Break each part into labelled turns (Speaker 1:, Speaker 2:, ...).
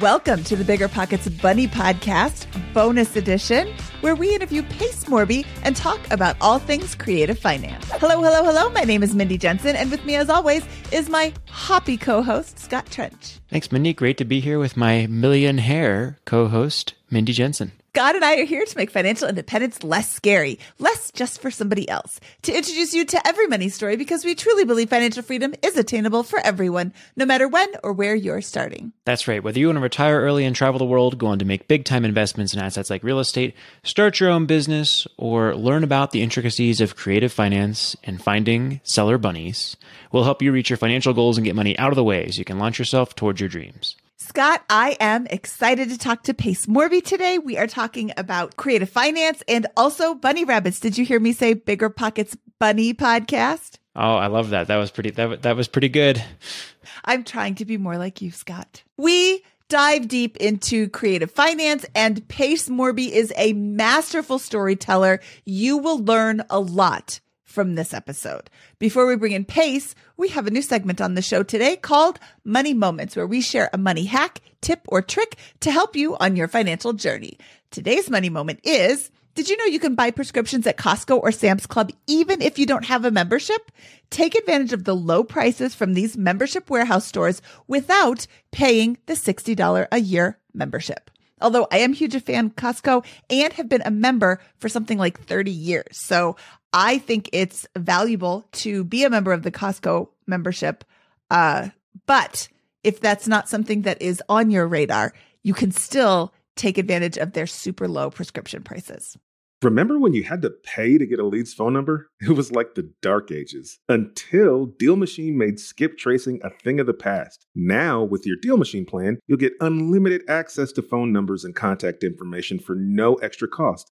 Speaker 1: Welcome to the Bigger Pockets Bunny Podcast, bonus edition, where we interview Pace Morby and talk about all things creative finance. Hello, hello, hello. My name is Mindy Jensen, and with me, as always, is my hoppy co host, Scott Trench.
Speaker 2: Thanks, Mindy. Great to be here with my million hair co host, Mindy Jensen.
Speaker 1: Scott and I are here to make financial independence less scary, less just for somebody else, to introduce you to every money story because we truly believe financial freedom is attainable for everyone, no matter when or where you're starting.
Speaker 2: That's right. Whether you want to retire early and travel the world, go on to make big time investments in assets like real estate, start your own business, or learn about the intricacies of creative finance and finding seller bunnies, we'll help you reach your financial goals and get money out of the way so you can launch yourself towards your dreams.
Speaker 1: Scott, I am excited to talk to Pace Morby today. We are talking about creative finance and also bunny rabbits. Did you hear me say Bigger Pockets Bunny podcast?
Speaker 2: Oh, I love that. That was pretty that, that was pretty good.
Speaker 1: I'm trying to be more like you, Scott. We dive deep into creative finance and Pace Morby is a masterful storyteller. You will learn a lot from this episode. Before we bring in Pace, we have a new segment on the show today called Money Moments, where we share a money hack, tip, or trick to help you on your financial journey. Today's money moment is Did you know you can buy prescriptions at Costco or Sam's Club even if you don't have a membership? Take advantage of the low prices from these membership warehouse stores without paying the $60 a year membership. Although I am huge a fan of Costco and have been a member for something like 30 years. So I think it's valuable to be a member of the Costco membership. Uh, but if that's not something that is on your radar, you can still take advantage of their super low prescription prices.
Speaker 3: Remember when you had to pay to get a lead's phone number? It was like the dark ages until Deal Machine made skip tracing a thing of the past. Now, with your Deal Machine plan, you'll get unlimited access to phone numbers and contact information for no extra cost.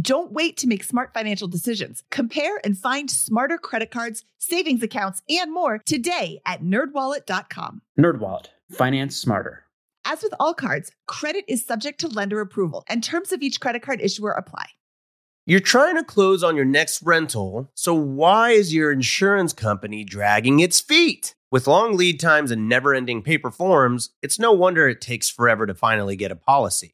Speaker 1: Don't wait to make smart financial decisions. Compare and find smarter credit cards, savings accounts, and more today at nerdwallet.com.
Speaker 4: NerdWallet, finance smarter.
Speaker 1: As with all cards, credit is subject to lender approval, and terms of each credit card issuer apply.
Speaker 5: You're trying to close on your next rental, so why is your insurance company dragging its feet? With long lead times and never ending paper forms, it's no wonder it takes forever to finally get a policy.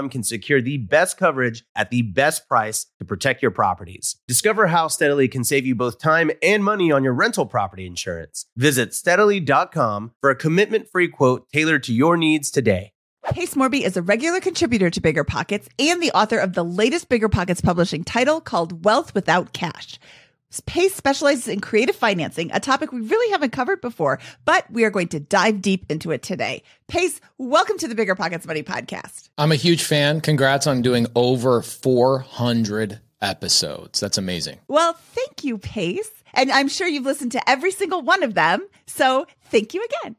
Speaker 5: can secure the best coverage at the best price to protect your properties. Discover how Steadily can save you both time and money on your rental property insurance. Visit steadily.com for a commitment free quote tailored to your needs today.
Speaker 1: Pace Morby is a regular contributor to Bigger Pockets and the author of the latest Bigger Pockets publishing title called Wealth Without Cash. Pace specializes in creative financing, a topic we really haven't covered before, but we are going to dive deep into it today. Pace, welcome to the Bigger Pockets Money podcast.
Speaker 6: I'm a huge fan. Congrats on doing over 400 episodes. That's amazing.
Speaker 1: Well, thank you, Pace. And I'm sure you've listened to every single one of them. So thank you again.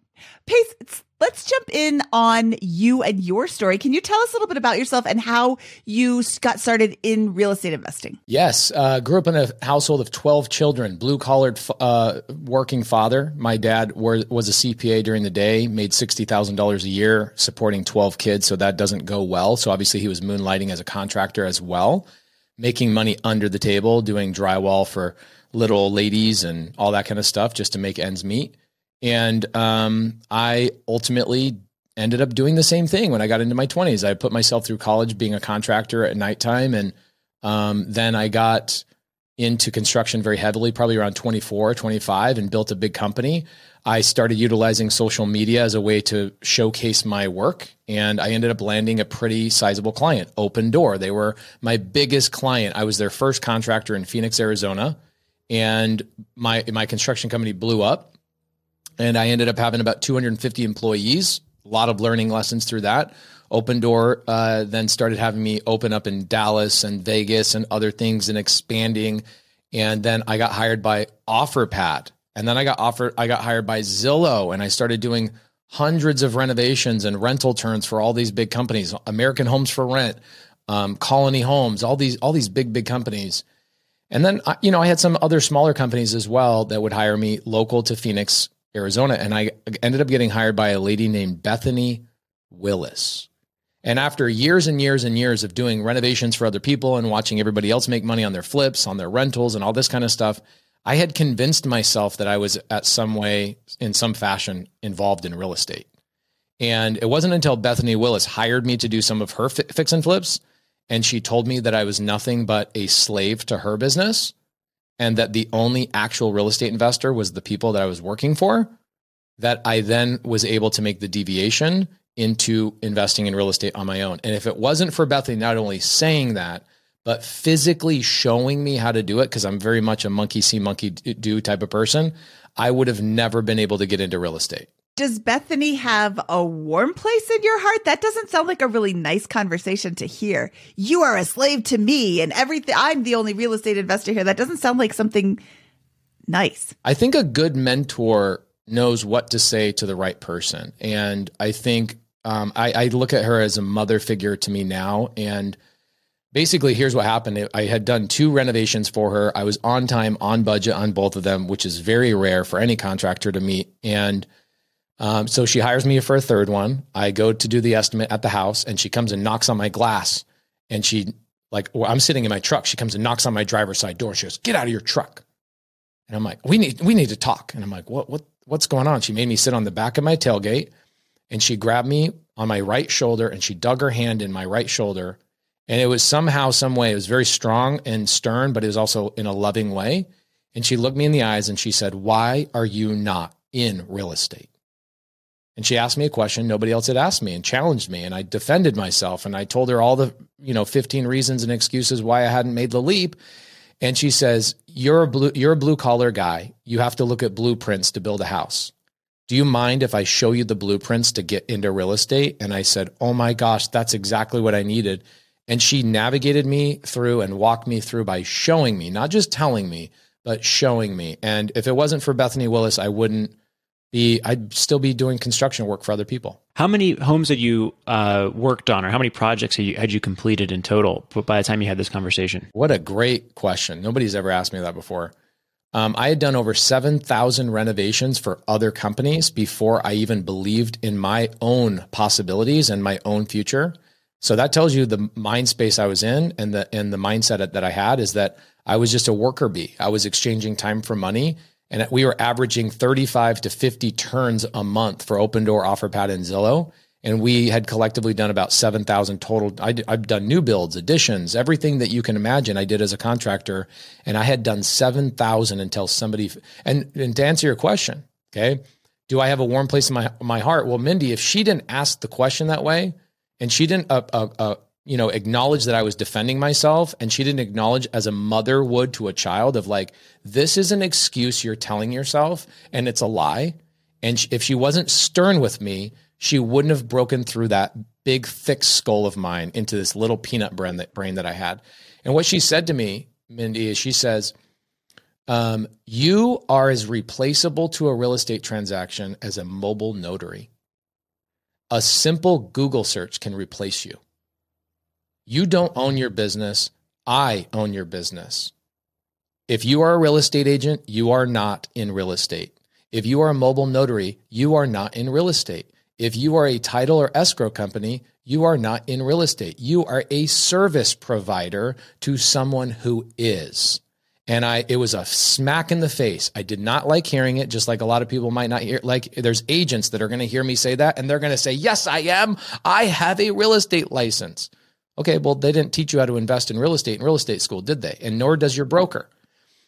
Speaker 1: Pace, let's jump in on you and your story. Can you tell us a little bit about yourself and how you got started in real estate investing?
Speaker 6: Yes, uh, grew up in a household of 12 children, blue collared uh, working father. My dad were, was a CPA during the day, made $60,000 a year supporting 12 kids. So that doesn't go well. So obviously he was moonlighting as a contractor as well, making money under the table, doing drywall for little ladies and all that kind of stuff just to make ends meet. And um, I ultimately ended up doing the same thing when I got into my 20s. I put myself through college being a contractor at nighttime. And um, then I got into construction very heavily, probably around 24, 25, and built a big company. I started utilizing social media as a way to showcase my work. And I ended up landing a pretty sizable client, Opendoor. They were my biggest client. I was their first contractor in Phoenix, Arizona. And my, my construction company blew up and I ended up having about 250 employees. A lot of learning lessons through that. Opendoor uh, then started having me open up in Dallas and Vegas and other things and expanding. And then I got hired by OfferPad, and then I got offered. I got hired by Zillow, and I started doing hundreds of renovations and rental turns for all these big companies, American Homes for Rent, um, Colony Homes, all these all these big big companies. And then you know I had some other smaller companies as well that would hire me local to Phoenix Arizona, and I ended up getting hired by a lady named Bethany Willis. And after years and years and years of doing renovations for other people and watching everybody else make money on their flips, on their rentals, and all this kind of stuff, I had convinced myself that I was at some way, in some fashion, involved in real estate. And it wasn't until Bethany Willis hired me to do some of her fi- fix and flips, and she told me that I was nothing but a slave to her business and that the only actual real estate investor was the people that I was working for, that I then was able to make the deviation into investing in real estate on my own. And if it wasn't for Bethany not only saying that, but physically showing me how to do it, because I'm very much a monkey see, monkey do type of person, I would have never been able to get into real estate
Speaker 1: does Bethany have a warm place in your heart? That doesn't sound like a really nice conversation to hear. You are a slave to me and everything. I'm the only real estate investor here. That doesn't sound like something nice.
Speaker 6: I think a good mentor knows what to say to the right person. And I think um, I, I look at her as a mother figure to me now. And basically, here's what happened I had done two renovations for her. I was on time, on budget on both of them, which is very rare for any contractor to meet. And um, so she hires me for a third one. I go to do the estimate at the house, and she comes and knocks on my glass. And she, like, well, I'm sitting in my truck. She comes and knocks on my driver's side door. She goes, "Get out of your truck." And I'm like, "We need, we need to talk." And I'm like, "What, what, what's going on?" She made me sit on the back of my tailgate, and she grabbed me on my right shoulder, and she dug her hand in my right shoulder, and it was somehow, some way, it was very strong and stern, but it was also in a loving way. And she looked me in the eyes and she said, "Why are you not in real estate?" And she asked me a question nobody else had asked me and challenged me. And i defended myself and i told her all the you know 15 reasons and excuses why i hadn't made the leap. And she says you're a blue you're a blue collar guy. You have to look at blueprints to build a house. Do you mind if i show you the blueprints to get into real estate? And i said oh my gosh that's exactly what i needed. And she navigated me through and walked me through by showing me not just telling me but showing me. And if it wasn't for bethany willis i wouldn't be I'd still be doing construction work for other people.
Speaker 2: How many homes had you uh, worked on, or how many projects had you, had you completed in total by the time you had this conversation?
Speaker 6: What a great question! Nobody's ever asked me that before. Um, I had done over seven thousand renovations for other companies before I even believed in my own possibilities and my own future. So that tells you the mind space I was in, and the and the mindset that I had is that I was just a worker bee. I was exchanging time for money and we were averaging 35 to 50 turns a month for Opendoor, OfferPad, and Zillow. And we had collectively done about 7,000 total. I, have done new builds, additions, everything that you can imagine I did as a contractor. And I had done 7,000 until somebody, and, and to answer your question, okay, do I have a warm place in my, my heart? Well, Mindy, if she didn't ask the question that way and she didn't, a, a, you know, acknowledge that I was defending myself. And she didn't acknowledge as a mother would to a child of like, this is an excuse you're telling yourself and it's a lie. And if she wasn't stern with me, she wouldn't have broken through that big, thick skull of mine into this little peanut brain that, brain that I had. And what she said to me, Mindy, is she says, um, You are as replaceable to a real estate transaction as a mobile notary. A simple Google search can replace you. You don't own your business. I own your business. If you are a real estate agent, you are not in real estate. If you are a mobile notary, you are not in real estate. If you are a title or escrow company, you are not in real estate. You are a service provider to someone who is. And I, it was a smack in the face. I did not like hearing it, just like a lot of people might not hear. Like, there's agents that are going to hear me say that, and they're going to say, Yes, I am. I have a real estate license. Okay, well, they didn't teach you how to invest in real estate in real estate school, did they? And nor does your broker.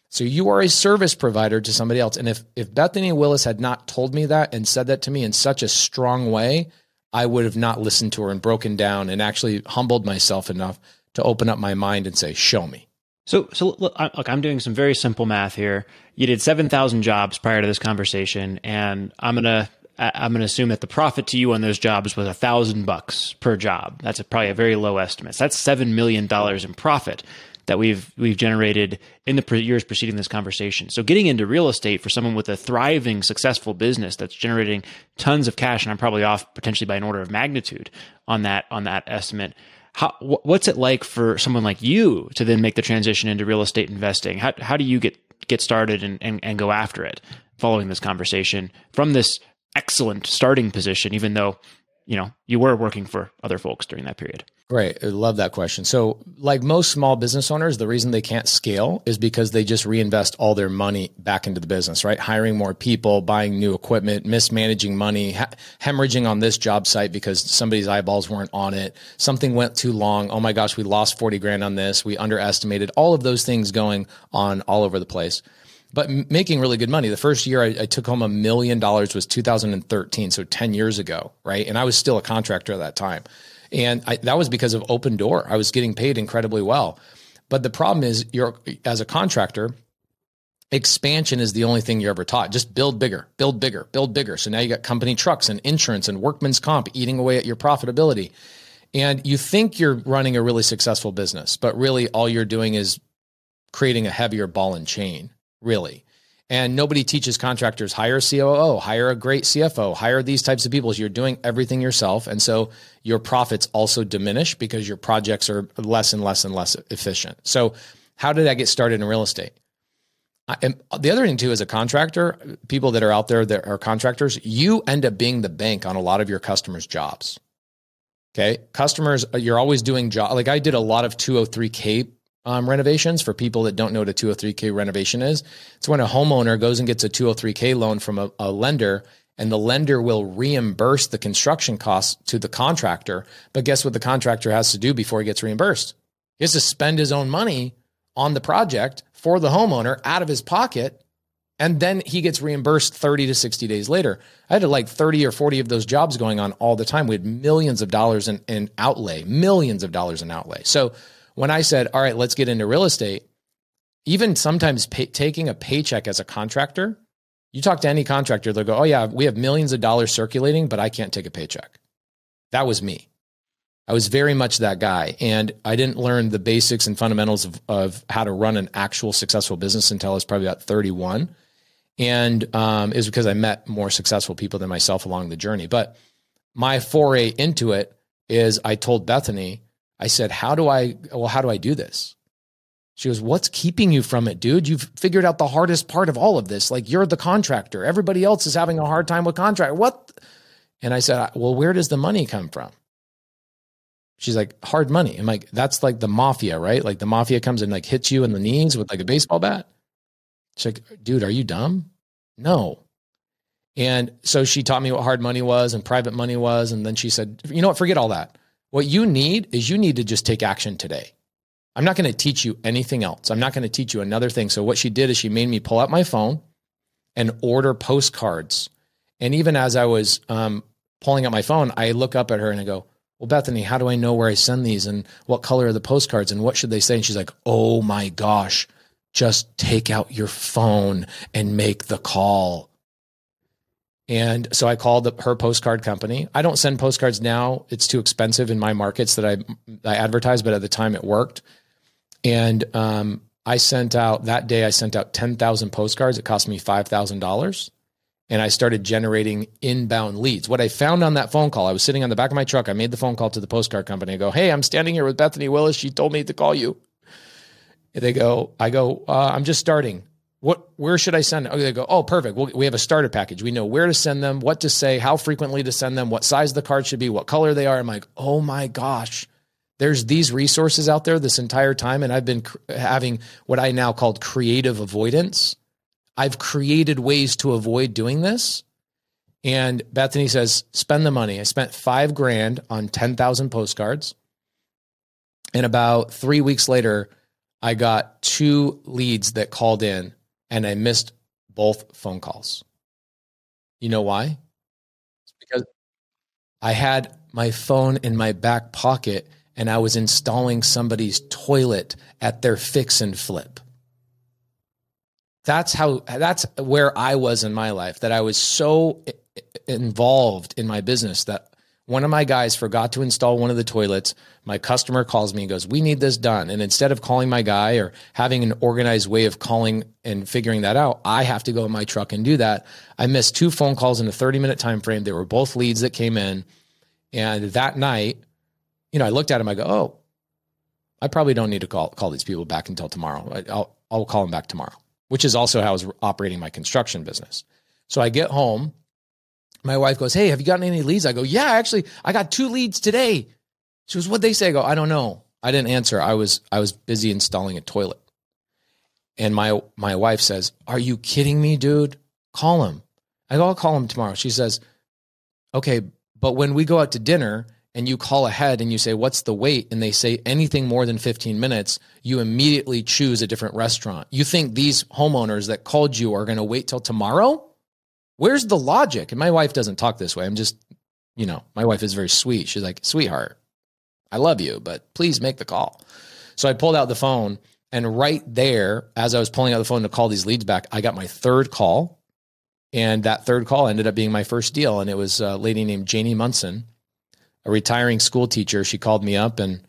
Speaker 6: So you are a service provider to somebody else. And if if Bethany Willis had not told me that and said that to me in such a strong way, I would have not listened to her and broken down and actually humbled myself enough to open up my mind and say, "Show me."
Speaker 2: So, so look, I'm doing some very simple math here. You did 7,000 jobs prior to this conversation, and I'm gonna I'm going to assume that the profit to you on those jobs was a thousand bucks per job. That's a, probably a very low estimate. So that's seven million dollars in profit that we've we've generated in the years preceding this conversation. So getting into real estate for someone with a thriving, successful business that's generating tons of cash, and I'm probably off potentially by an order of magnitude on that on that estimate. How, what's it like for someone like you to then make the transition into real estate investing? How, how do you get get started and, and, and go after it following this conversation from this excellent starting position, even though, you know, you were working for other folks during that period?
Speaker 6: Great. I love that question. So, like most small business owners, the reason they can't scale is because they just reinvest all their money back into the business, right? Hiring more people, buying new equipment, mismanaging money, ha- hemorrhaging on this job site because somebody's eyeballs weren't on it. Something went too long. Oh my gosh, we lost 40 grand on this. We underestimated all of those things going on all over the place but making really good money. The first year I, I took home a million dollars was 2013, so 10 years ago, right? And I was still a contractor at that time. And I, that was because of Opendoor. I was getting paid incredibly well. But the problem is you're as a contractor, expansion is the only thing you're ever taught. Just build bigger, build bigger, build bigger. So now you got company trucks and insurance and workman's comp eating away at your profitability. And you think you're running a really successful business, but really all you're doing is creating a heavier ball and chain really. And nobody teaches contractors hire a COO, hire a great CFO, hire these types of people. You're doing everything yourself. And so your profits also diminish because your projects are less and less and less efficient. So, how did I get started in real estate? I, and the other thing, too, as a contractor, people that are out there that are contractors, you end up being the bank on a lot of your customers' jobs. Okay. Customers, you're always doing job. Like I did a lot of 203K um, renovations for people that don't know what a 203k renovation is. It's when a homeowner goes and gets a 203k loan from a, a lender and the lender will reimburse the construction costs to the contractor. But guess what the contractor has to do before he gets reimbursed? He has to spend his own money on the project for the homeowner out of his pocket. And then he gets reimbursed 30 to 60 days later. I had like 30 or 40 of those jobs going on all the time. We had millions of dollars in, in outlay, millions of dollars in outlay. So when I said, all right, let's get into real estate, even sometimes pay, taking a paycheck as a contractor, you talk to any contractor, they'll go, oh, yeah, we have millions of dollars circulating, but I can't take a paycheck. That was me. I was very much that guy. And I didn't learn the basics and fundamentals of, of how to run an actual successful business until I was probably about 31. And um, was because I met more successful people than myself along the journey. But my foray into it is I told Bethany, I said, How do I, well, how do I do this? She goes, What's keeping you from it, dude? You've figured out the hardest part of all of this. Like, you're the contractor. Everybody else is having a hard time with contract. What? And I said, Well, where does the money come from? She's like, Hard money. I'm like, That's like the mafia, right? Like, the mafia comes and like hits you in the knees with like a baseball bat. She's like, Dude, are you dumb? No. And so she taught me what hard money was and private money was. And then she said, You know what? Forget all that. What you need is you need to just take action today. I'm not going to teach you anything else. I'm not going to teach you another thing. So what she did is she made me pull out my phone and order postcards. And even as I was um, pulling out my phone, I look up at her and I go, well, Bethany, how do I know where I send these and what color are the postcards and what should they say? And she's like, oh my gosh, just take out your phone and make the call. And so I called the, her postcard company. I don't send postcards now. It's too expensive in my markets that I, I advertise, but at the time it worked. And um, I sent out that day, I sent out 10,000 postcards. It cost me $5,000 and I started generating inbound leads. What I found on that phone call, I was sitting on the back of my truck. I made the phone call to the postcard company. I go, Hey, I'm standing here with Bethany Willis. She told me to call you. And they go, I go, uh, I'm just starting. What, where should I send? Oh, they go, Oh, perfect. Well, we have a starter package. We know where to send them, what to say, how frequently to send them, what size the card should be, what color they are. I'm like, Oh my gosh, there's these resources out there this entire time. And I've been cr- having what I now called creative avoidance I've created ways to avoid doing this. And Bethany says, spend the money. I spent five grand on 10,000 postcards. And about three weeks later, I got two leads that called in and I missed both phone calls. You know why? It's because I had my phone in my back pocket and I was installing somebody's toilet at their fix and flip that's how that's where I was in my life that I was so involved in my business that one of my guys forgot to install one of the toilets. My customer calls me and goes, "We need this done." And instead of calling my guy or having an organized way of calling and figuring that out, I have to go in my truck and do that. I missed two phone calls in a 30-minute time frame. They were both leads that came in. And that night, you know, I looked at him I go, "Oh, I probably don't need to call call these people back until tomorrow. I'll I'll call them back tomorrow." which is also how I was operating my construction business. So I get home. My wife goes, Hey, have you gotten any leads? I go, Yeah, actually, I got two leads today. She goes, What'd they say? I go, I don't know. I didn't answer. I was I was busy installing a toilet. And my my wife says, Are you kidding me, dude? Call him. I go, I'll call him tomorrow. She says, Okay, but when we go out to dinner, and you call ahead and you say, What's the wait? And they say anything more than 15 minutes, you immediately choose a different restaurant. You think these homeowners that called you are going to wait till tomorrow? Where's the logic? And my wife doesn't talk this way. I'm just, you know, my wife is very sweet. She's like, Sweetheart, I love you, but please make the call. So I pulled out the phone. And right there, as I was pulling out the phone to call these leads back, I got my third call. And that third call ended up being my first deal. And it was a lady named Janie Munson a retiring school teacher. She called me up and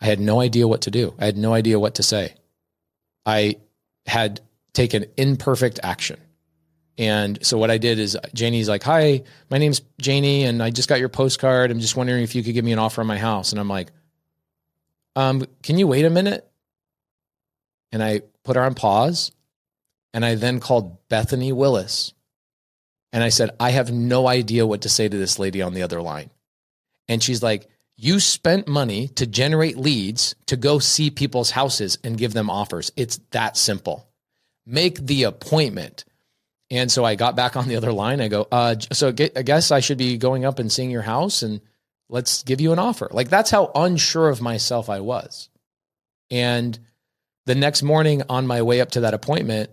Speaker 6: I had no idea what to do. I had no idea what to say. I had taken imperfect action. And so what I did is Janie's like, Hi, my name's Janie, and I just got your postcard. I'm just wondering if you could give me an offer on my house. And I'm like, um, can you wait a minute? And I put her on pause. And I then called Bethany Willis. And I said, I have no idea what to say to this lady on the other line. And she's like, You spent money to generate leads to go see people's houses and give them offers. It's that simple. Make the appointment. And so I got back on the other line. I go, uh, so I guess I should be going up and seeing your house and let's give you an offer. Like that's how unsure of myself I was. And the next morning on my way up to that appointment,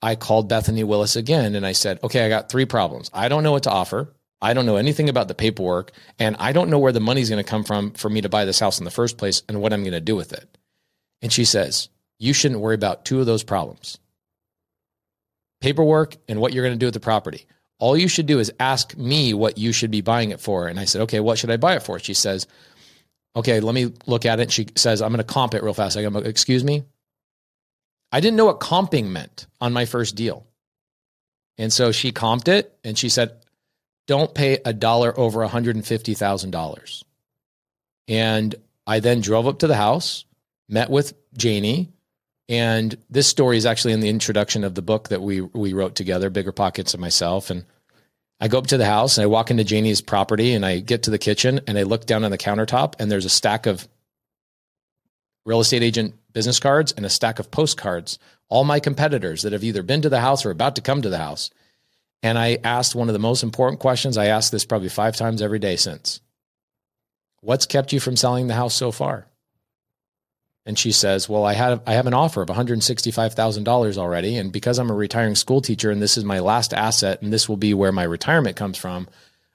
Speaker 6: I called Bethany Willis again and I said, okay, I got three problems. I don't know what to offer. I don't know anything about the paperwork, and I don't know where the money's going to come from for me to buy this house in the first place and what I'm going to do with it. And she says, You shouldn't worry about two of those problems paperwork and what you're going to do with the property. All you should do is ask me what you should be buying it for. And I said, Okay, what should I buy it for? She says, Okay, let me look at it. She says, I'm going to comp it real fast. I go, Excuse me? I didn't know what comping meant on my first deal. And so she comped it and she said, don't pay a dollar over $150,000. And I then drove up to the house, met with Janie, and this story is actually in the introduction of the book that we we wrote together, Bigger Pockets and myself. And I go up to the house and I walk into Janie's property and I get to the kitchen and I look down on the countertop and there's a stack of real estate agent business cards and a stack of postcards, all my competitors that have either been to the house or about to come to the house. And I asked one of the most important questions. I asked this probably five times every day since. What's kept you from selling the house so far? And she says, "Well, I have I have an offer of $165,000 already, and because I'm a retiring school teacher and this is my last asset and this will be where my retirement comes from,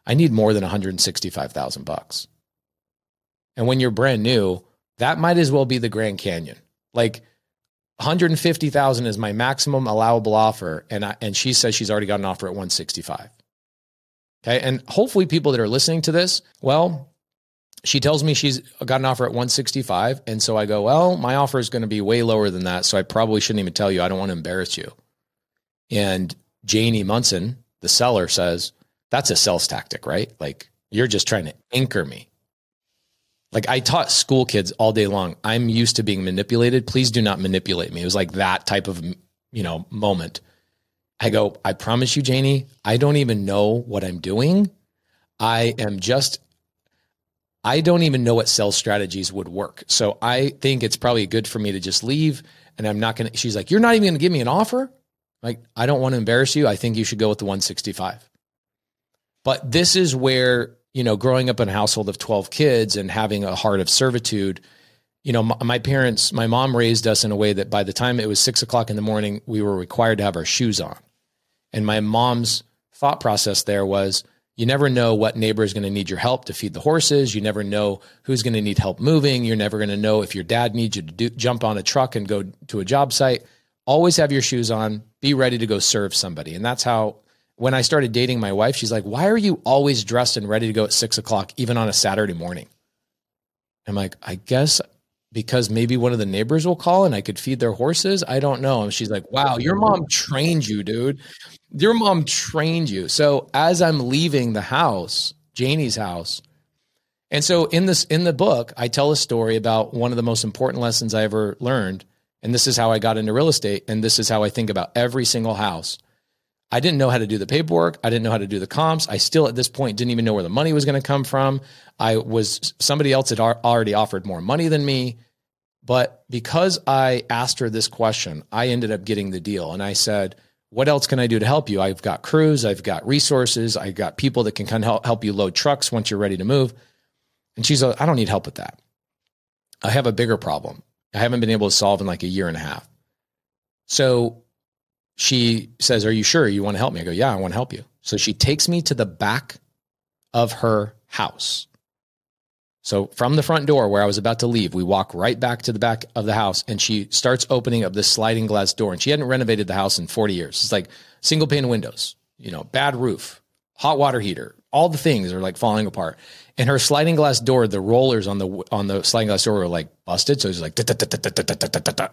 Speaker 6: I need more than 165,000 bucks." And when you're brand new, that might as well be the Grand Canyon. Like 150,000 is my maximum allowable offer and I, and she says she's already got an offer at 165. Okay? And hopefully people that are listening to this, well, she tells me she's got an offer at 165 and so I go, "Well, my offer is going to be way lower than that, so I probably shouldn't even tell you. I don't want to embarrass you." And Janie Munson, the seller says, "That's a sales tactic, right? Like you're just trying to anchor me." Like I taught school kids all day long. I'm used to being manipulated. Please do not manipulate me. It was like that type of, you know, moment. I go, I promise you, Janie, I don't even know what I'm doing. I am just, I don't even know what sales strategies would work. So I think it's probably good for me to just leave. And I'm not going to, she's like, you're not even going to give me an offer. Like, I don't want to embarrass you. I think you should go with the 165. But this is where you know, growing up in a household of 12 kids and having a heart of servitude, you know, my, my, parents, my mom raised us in a way that by the time it was six o'clock in the morning, we were required to have our shoes on. And my mom's thought process there was you never know what neighbor is going to need your help to feed the horses. You never know who's going to need help moving. You're never going to know if your dad needs you to do, jump on a truck and go to a job site. Always have your shoes on, be ready to go serve somebody. And that's how when I started dating my wife, she's like, Why are you always dressed and ready to go at six o'clock, even on a Saturday morning? I'm like, I guess because maybe one of the neighbors will call and I could feed their horses. I don't know. And she's like, Wow, your mom trained you, dude. Your mom trained you. So as I'm leaving the house, Janie's house, and so in this in the book, I tell a story about one of the most important lessons I ever learned. And this is how I got into real estate. And this is how I think about every single house. I didn't know how to do the paperwork. I didn't know how to do the comps. I still, at this point, didn't even know where the money was going to come from. I was, somebody else had already offered more money than me. But because I asked her this question, I ended up getting the deal. And I said, What else can I do to help you? I've got crews, I've got resources, I've got people that can kind of help you load trucks once you're ready to move. And she's like, I don't need help with that. I have a bigger problem. I haven't been able to solve in like a year and a half. So she says, Are you sure you want to help me? I go, Yeah, I want to help you. So she takes me to the back of her house. So from the front door where I was about to leave, we walk right back to the back of the house and she starts opening up this sliding glass door. And she hadn't renovated the house in 40 years. It's like single pane windows, you know, bad roof, hot water heater, all the things are like falling apart. And her sliding glass door, the rollers on the on the sliding glass door were like busted. So it was like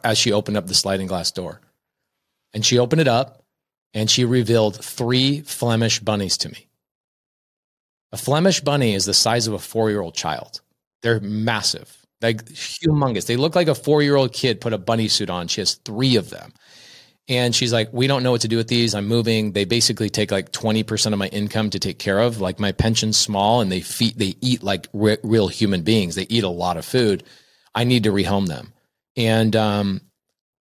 Speaker 6: as she opened up the sliding glass door. And she opened it up and she revealed three Flemish bunnies to me. A Flemish bunny is the size of a four year old child. They're massive, like humongous. They look like a four year old kid put a bunny suit on. She has three of them. And she's like, We don't know what to do with these. I'm moving. They basically take like 20% of my income to take care of. Like my pension's small and they feed, they eat like re- real human beings. They eat a lot of food. I need to rehome them. And um,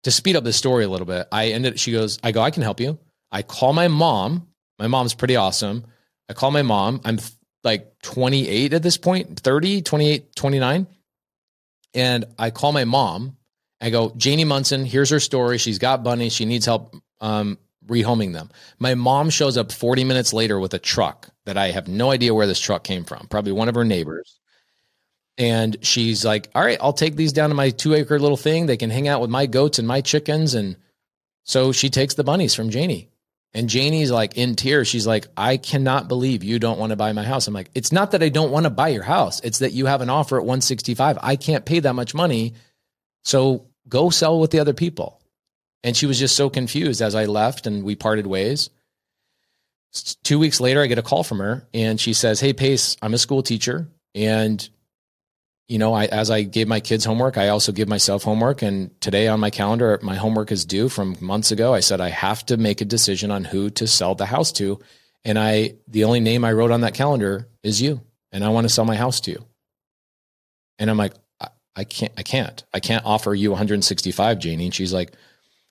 Speaker 6: to speed up the story a little bit, I ended, she goes, I go, I can help you. I call my mom. My mom's pretty awesome. I call my mom. I'm like 28 at this point, 30, 28, 29. And I call my mom. I go, Janie Munson, here's her story. She's got bunnies. She needs help um, rehoming them. My mom shows up 40 minutes later with a truck that I have no idea where this truck came from, probably one of her neighbors. And she's like, all right, I'll take these down to my two acre little thing. They can hang out with my goats and my chickens. And so she takes the bunnies from Janie. And Janie's like in tears. She's like, I cannot believe you don't want to buy my house. I'm like, it's not that I don't want to buy your house. It's that you have an offer at 165. I can't pay that much money. So go sell with the other people. And she was just so confused as I left and we parted ways. Two weeks later, I get a call from her and she says, Hey, Pace, I'm a school teacher and you know, I, as I gave my kids homework, I also give myself homework. And today on my calendar, my homework is due from months ago. I said, I have to make a decision on who to sell the house to. And I, the only name I wrote on that calendar is you. And I want to sell my house to you. And I'm like, I, I can't, I can't, I can't offer you 165, Janie. And she's like,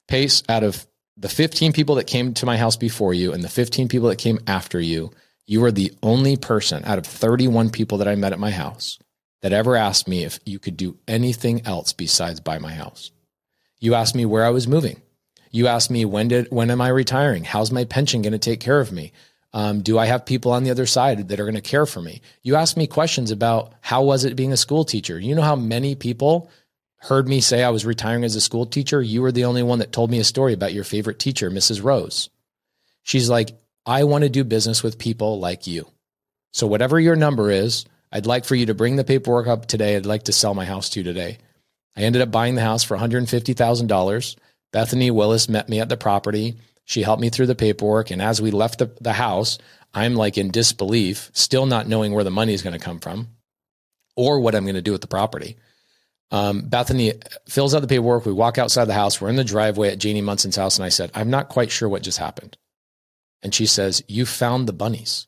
Speaker 6: Pace, out of the 15 people that came to my house before you and the 15 people that came after you, you are the only person out of 31 people that I met at my house that ever asked me if you could do anything else besides buy my house. You asked me where I was moving. You asked me when did when am I retiring? How's my pension going to take care of me? Um, do I have people on the other side that are going to care for me? You asked me questions about how was it being a school teacher. You know how many people heard me say I was retiring as a school teacher. You were the only one that told me a story about your favorite teacher, Mrs. Rose. She's like, I want to do business with people like you. So whatever your number is, I'd like for you to bring the paperwork up today. I'd like to sell my house to you today. I ended up buying the house for $150,000. Bethany Willis met me at the property. She helped me through the paperwork. And as we left the, the house, I'm like in disbelief, still not knowing where the money is going to come from or what I'm going to do with the property. Um, Bethany fills out the paperwork. We walk outside the house. We're in the driveway at Janie Munson's house. And I said, I'm not quite sure what just happened. And she says, You found the bunnies.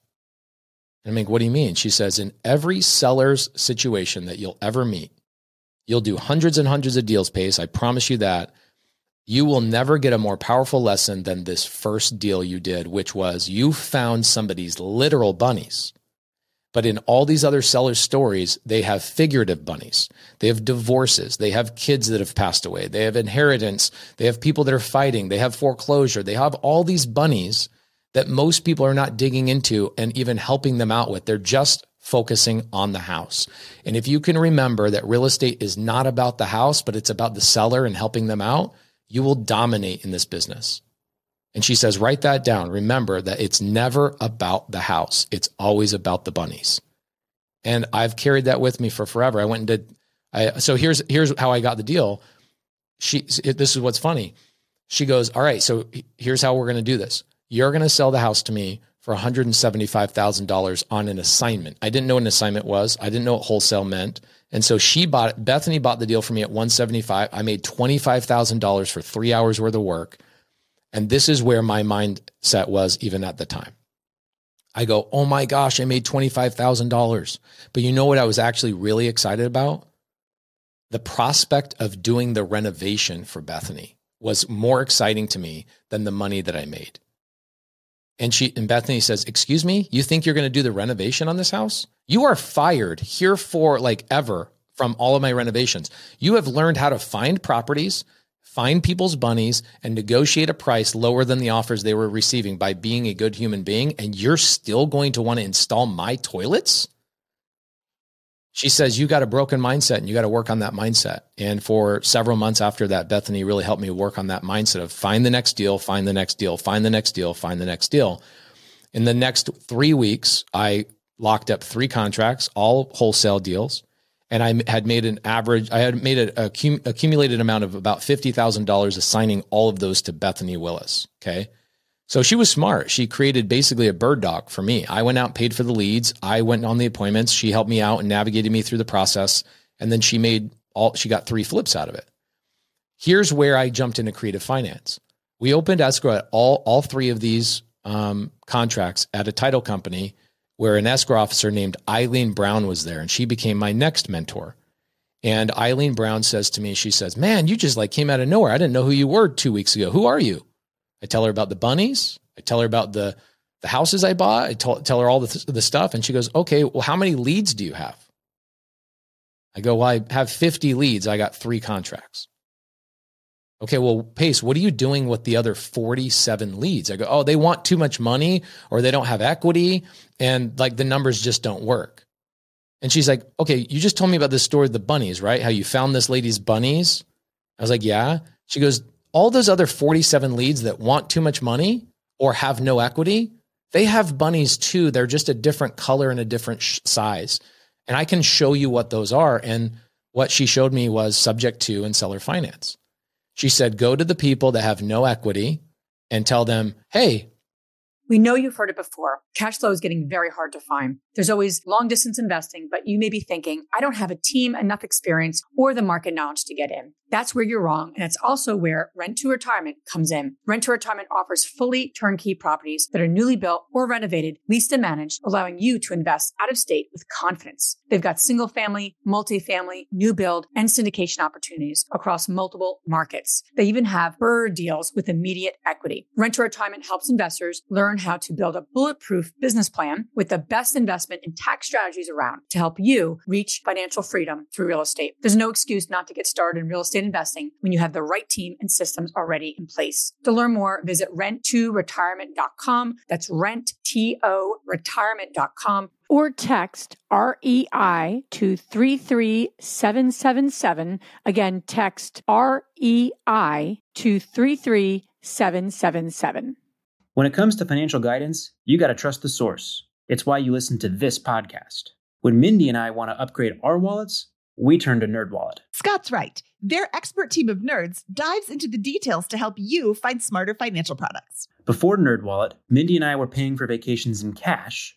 Speaker 6: And I'm like, What do you mean? She says, In every seller's situation that you'll ever meet, you'll do hundreds and hundreds of deals, Pace. I promise you that you will never get a more powerful lesson than this first deal you did, which was you found somebody's literal bunnies. But in all these other sellers' stories, they have figurative bunnies. They have divorces. They have kids that have passed away. They have inheritance. They have people that are fighting. They have foreclosure. They have all these bunnies that most people are not digging into and even helping them out with. They're just focusing on the house. And if you can remember that real estate is not about the house, but it's about the seller and helping them out, you will dominate in this business. And she says, write that down. Remember that it's never about the house, it's always about the bunnies. And I've carried that with me for forever. I went and did. I, so here's here's how I got the deal. She this is what's funny. She goes, all right. So here's how we're going to do this. You're going to sell the house to me for $175,000 on an assignment. I didn't know what an assignment was. I didn't know what wholesale meant. And so she bought Bethany bought the deal for me at 175. I made $25,000 for 3 hours worth of work. And this is where my mindset was even at the time. I go, "Oh my gosh, I made $25,000." But you know what I was actually really excited about? The prospect of doing the renovation for Bethany was more exciting to me than the money that I made. And she and Bethany says, "Excuse me, you think you're going to do the renovation on this house? You are fired here for like ever from all of my renovations. You have learned how to find properties, find people's bunnies and negotiate a price lower than the offers they were receiving by being a good human being and you're still going to want to install my toilets?" She says you got a broken mindset and you got to work on that mindset. And for several months after that bethany really helped me work on that mindset of find the next deal find the next deal find the next deal find the next deal. In the next three weeks i locked up three contracts all wholesale deals. And i had made an average i had made an accumulated amount of about $50000 assigning all of those to bethany willis okay so she was smart. She created basically a bird dog for me. I went out, paid for the leads. I went on the appointments. She helped me out and navigated me through the process. And then she made all, she got three flips out of it. Here's where I jumped into creative finance. We opened escrow at all, all three of these um, contracts at a title company where an escrow officer named Eileen Brown was there. And she became my next mentor. And Eileen Brown says to me, she says, Man, you just like came out of nowhere. I didn't know who you were two weeks ago. Who are you? I tell her about the bunnies. I tell her about the the houses I bought. I tell, tell her all the, the stuff. And she goes, okay, well, how many leads do you have? I go, well, I have 50 leads. I got three contracts. Okay, well, Pace, what are you doing with the other 47 leads? I go, oh, they want too much money or they don't have equity and like the numbers just don't work. And she's like, okay, you just told me about this story of the bunnies, right? How you found this lady's bunnies. I was like, yeah. She goes, all those other 47 leads that want too much money or have no equity, they have bunnies too. They're just a different color and a different sh- size. And I can show you what those are. And what she showed me was subject to and seller finance. She said, go to the people that have no equity and tell them, hey,
Speaker 7: we know you've heard it before. Cash flow is getting very hard to find. There's always long distance investing, but you may be thinking, I don't have a team, enough experience, or the market knowledge to get in. That's where you're wrong. And it's also where Rent to Retirement comes in. Rent to Retirement offers fully turnkey properties that are newly built or renovated, leased and managed, allowing you to invest out of state with confidence. They've got single family, multifamily, new build, and syndication opportunities across multiple markets. They even have BRRRR deals with immediate equity. Rent to Retirement helps investors learn how to build a bulletproof business plan with the best investment investment and tax strategies around to help you reach financial freedom through real estate. There's no excuse not to get started in real estate investing when you have the right team and systems already in place. To learn more, visit rent2retirement.com. That's rent, T-O, retirement.com
Speaker 8: or text REI to 33777. Again, text REI to 33777.
Speaker 4: When it comes to financial guidance, you got to trust the source. It's why you listen to this podcast. When Mindy and I want to upgrade our wallets, we turn to NerdWallet.
Speaker 1: Scott's right. Their expert team of nerds dives into the details to help you find smarter financial products.
Speaker 4: Before NerdWallet, Mindy and I were paying for vacations in cash,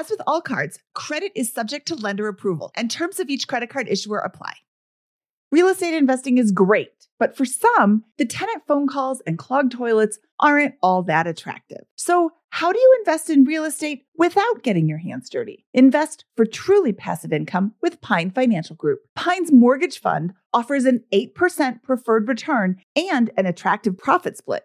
Speaker 1: As with all cards, credit is subject to lender approval, and terms of each credit card issuer apply. Real estate investing is great, but for some, the tenant phone calls and clogged toilets aren't all that attractive. So, how do you invest in real estate without getting your hands dirty? Invest for truly passive income with Pine Financial Group. Pine's mortgage fund offers an 8% preferred return and an attractive profit split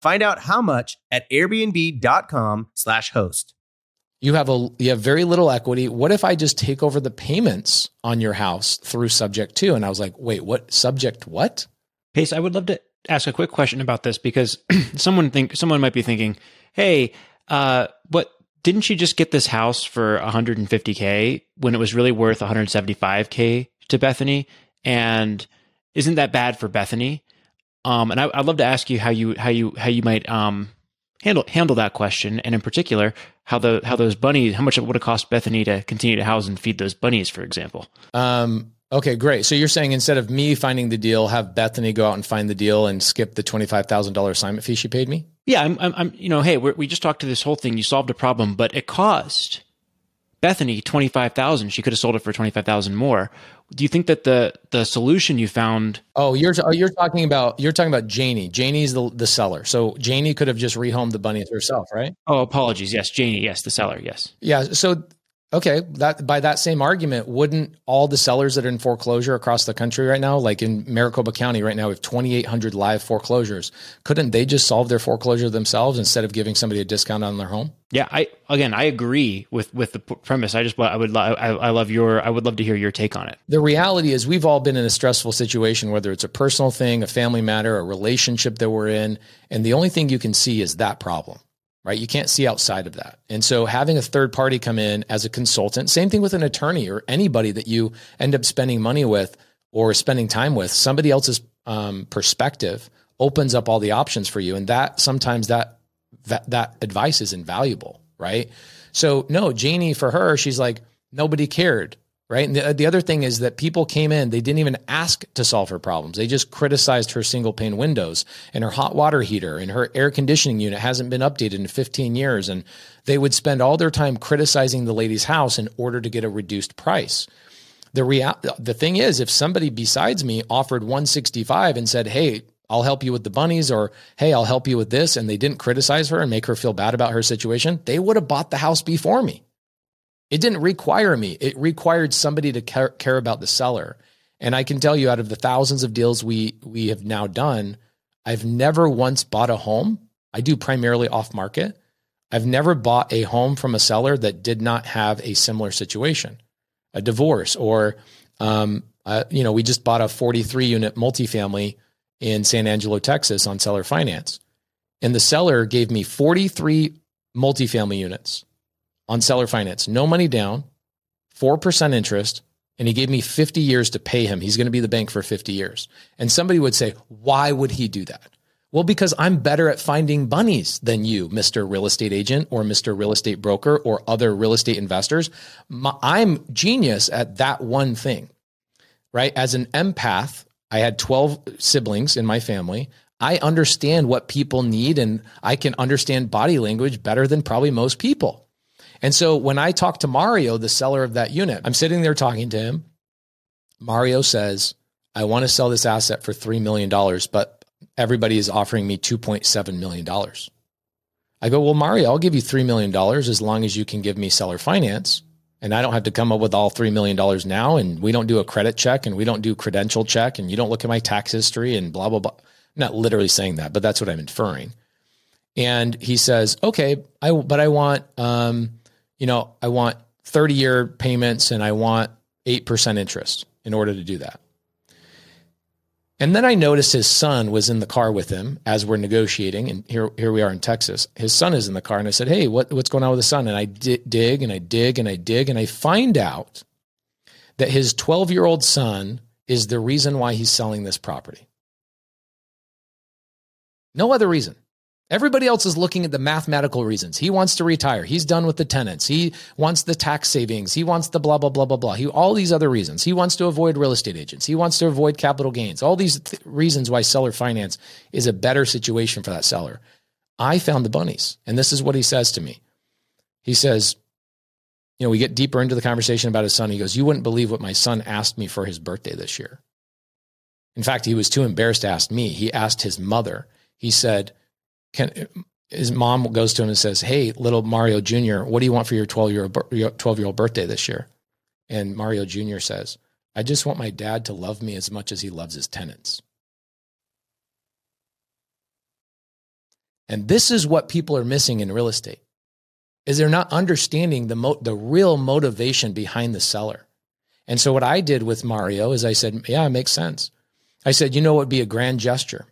Speaker 5: Find out how much at airbnb.com/slash host.
Speaker 6: You have a you have very little equity. What if I just take over the payments on your house through subject to? And I was like, wait, what subject what?
Speaker 2: Pace, I would love to ask a quick question about this because someone think someone might be thinking, hey, uh, what didn't you just get this house for 150k when it was really worth 175k to Bethany? And isn't that bad for Bethany? Um, and I, would love to ask you how you how you how you might um, handle handle that question, and in particular, how the how those bunnies, how much it would have cost Bethany to continue to house and feed those bunnies, for example.
Speaker 6: Um, okay, great. So you're saying instead of me finding the deal, have Bethany go out and find the deal and skip the twenty five thousand dollar assignment fee she paid me?
Speaker 2: Yeah, I'm, I'm, I'm you know, hey, we just talked to this whole thing. You solved a problem, but it cost Bethany twenty five thousand. She could have sold it for twenty five thousand more. Do you think that the the solution you found
Speaker 6: oh you're oh, you're talking about you're talking about janie. Janie's the, the seller. So janie could have just rehomed the bunnies herself right?
Speaker 2: Oh apologies. Yes janie. Yes the seller. Yes.
Speaker 6: Yeah so Okay, that by that same argument, wouldn't all the sellers that are in foreclosure across the country right now, like in Maricopa County right now, we have 2,800 live foreclosures. Couldn't they just solve their foreclosure themselves instead of giving somebody a discount on their home?
Speaker 2: Yeah, I again, I agree with with the premise. I just I would I, I love your I would love to hear your take on it.
Speaker 6: The reality is, we've all been in a stressful situation, whether it's a personal thing, a family matter, a relationship that we're in, and the only thing you can see is that problem right? You can't see outside of that. And so having a third party come in as a consultant, same thing with an attorney or anybody that you end up spending money with or spending time with, somebody else's um, perspective opens up all the options for you. And that sometimes that, that, that advice is invaluable, right? So no, Janie, for her, she's like, nobody cared right? And the, uh, the other thing is that people came in, they didn't even ask to solve her problems. They just criticized her single pane windows and her hot water heater and her air conditioning unit hasn't been updated in 15 years. And they would spend all their time criticizing the lady's house in order to get a reduced price. The the thing is, if somebody besides me offered 165 and said, Hey, I'll help you with the bunnies, or hey, I'll help you with this, and they didn't criticize her and make her feel bad about her situation, they would have bought the house before me. It didn't require me. It required somebody to care, care about the seller. And I can tell you out of the thousands of deals we we have now done, I've never once bought a home. I do primarily off market. I've never bought a home from a seller that did not have a similar situation, a divorce, or um, uh, you know, we just bought a 43 unit multifamily in San Angelo, Texas, on seller finance, and the seller gave me 43 multifamily units on seller finance, no money down, 4% interest, and he gave me 50 years to pay him. He's going to be the bank for 50 years. And somebody would say, why would he do that? Well, because I'm better at finding bunnies than you, Mr. Real Estate Agent or Mr. Real Estate Broker or other real estate investors. I'm genius at that one thing, right? As an empath, I had 12 siblings in my family. I understand what people need and I can understand body language better than probably most people. And so when I talk to Mario, the seller of that unit, I'm sitting there talking to him. Mario says, I want to sell this asset for $3 million, but everybody is offering me $2.7 million. I go, Well, Mario, I'll give you $3 million as long as you can give me seller finance. And I don't have to come up with all $3 million now. And we don't do a credit check and we don't do credential check and you don't look at my tax history and blah, blah, blah. Not literally saying that, but that's what I'm inferring. And he says, okay, I, but I want, um, you know, I want 30 year payments and I want 8% interest in order to do that. And then I noticed his son was in the car with him as we're negotiating. And here, here we are in Texas. His son is in the car. And I said, Hey, what, what's going on with the son? And I di- dig and I dig and I dig and I find out that his 12 year old son is the reason why he's selling this property. No other reason. Everybody else is looking at the mathematical reasons. He wants to retire. He's done with the tenants. He wants the tax savings. He wants the blah, blah, blah, blah, blah. He, all these other reasons. He wants to avoid real estate agents. He wants to avoid capital gains. All these th- reasons why seller finance is a better situation for that seller. I found the bunnies. And this is what he says to me. He says, you know, we get deeper into the conversation about his son. He goes, You wouldn't believe what my son asked me for his birthday this year. In fact, he was too embarrassed to ask me. He asked his mother. He said, can his mom goes to him and says, "Hey, little Mario Jr., what do you want for your 12 year 12 year old birthday this year?" And Mario Jr. says, "I just want my dad to love me as much as he loves his tenants." And this is what people are missing in real estate. Is they're not understanding the mo- the real motivation behind the seller. And so what I did with Mario is I said, "Yeah, it makes sense." I said, "You know what would be a grand gesture?"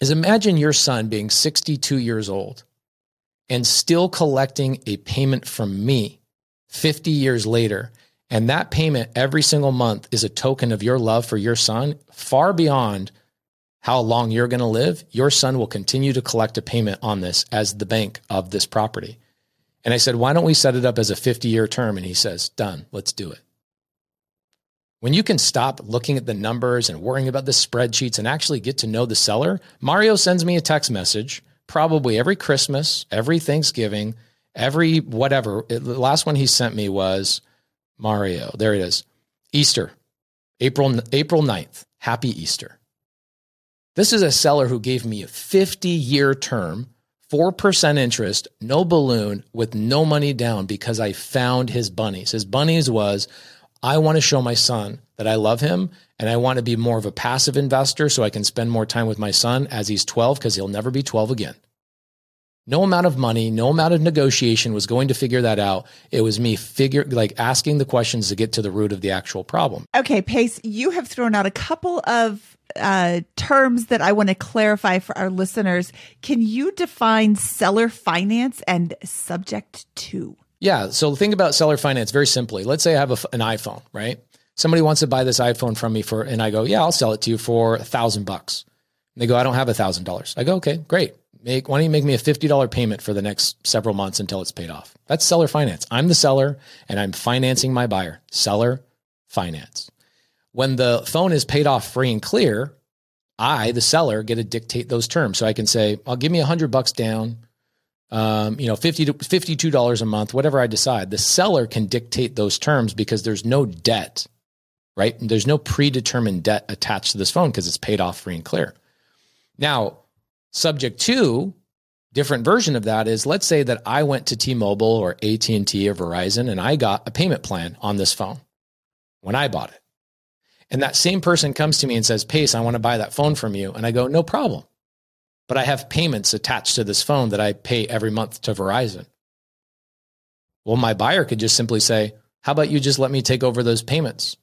Speaker 6: Is imagine your son being 62 years old and still collecting a payment from me 50 years later. And that payment every single month is a token of your love for your son, far beyond how long you're going to live. Your son will continue to collect a payment on this as the bank of this property. And I said, why don't we set it up as a 50 year term? And he says, done, let's do it. When you can stop looking at the numbers and worrying about the spreadsheets and actually get to know the seller, Mario sends me a text message probably every Christmas, every Thanksgiving, every whatever. The last one he sent me was Mario. There it is. Easter, April, April 9th. Happy Easter. This is a seller who gave me a 50 year term, 4% interest, no balloon, with no money down because I found his bunnies. His bunnies was, I want to show my son that I love him and I want to be more of a passive investor so I can spend more time with my son as he's 12 because he'll never be 12 again. No amount of money, no amount of negotiation was going to figure that out. It was me figure like asking the questions to get to the root of the actual problem.
Speaker 1: Okay, Pace, you have thrown out a couple of uh, terms that I want to clarify for our listeners. Can you define seller finance and subject to?
Speaker 6: Yeah. So think about seller finance very simply. Let's say I have a, an iPhone, right? Somebody wants to buy this iPhone from me for, and I go, yeah, I'll sell it to you for a thousand bucks. They go, I don't have a thousand dollars. I go, okay, great. Make, why don't you make me a $50 payment for the next several months until it's paid off? That's seller finance. I'm the seller and I'm financing my buyer. Seller finance. When the phone is paid off free and clear, I, the seller, get to dictate those terms. So I can say, I'll give me a hundred bucks down, um, you know, 50 to $52 a month, whatever I decide. The seller can dictate those terms because there's no debt, right? There's no predetermined debt attached to this phone because it's paid off free and clear. Now, Subject to different version of that is let's say that I went to T-Mobile or AT&T or Verizon and I got a payment plan on this phone when I bought it. And that same person comes to me and says, "Pace, I want to buy that phone from you." And I go, "No problem." But I have payments attached to this phone that I pay every month to Verizon. Well, my buyer could just simply say, "How about you just let me take over those payments?"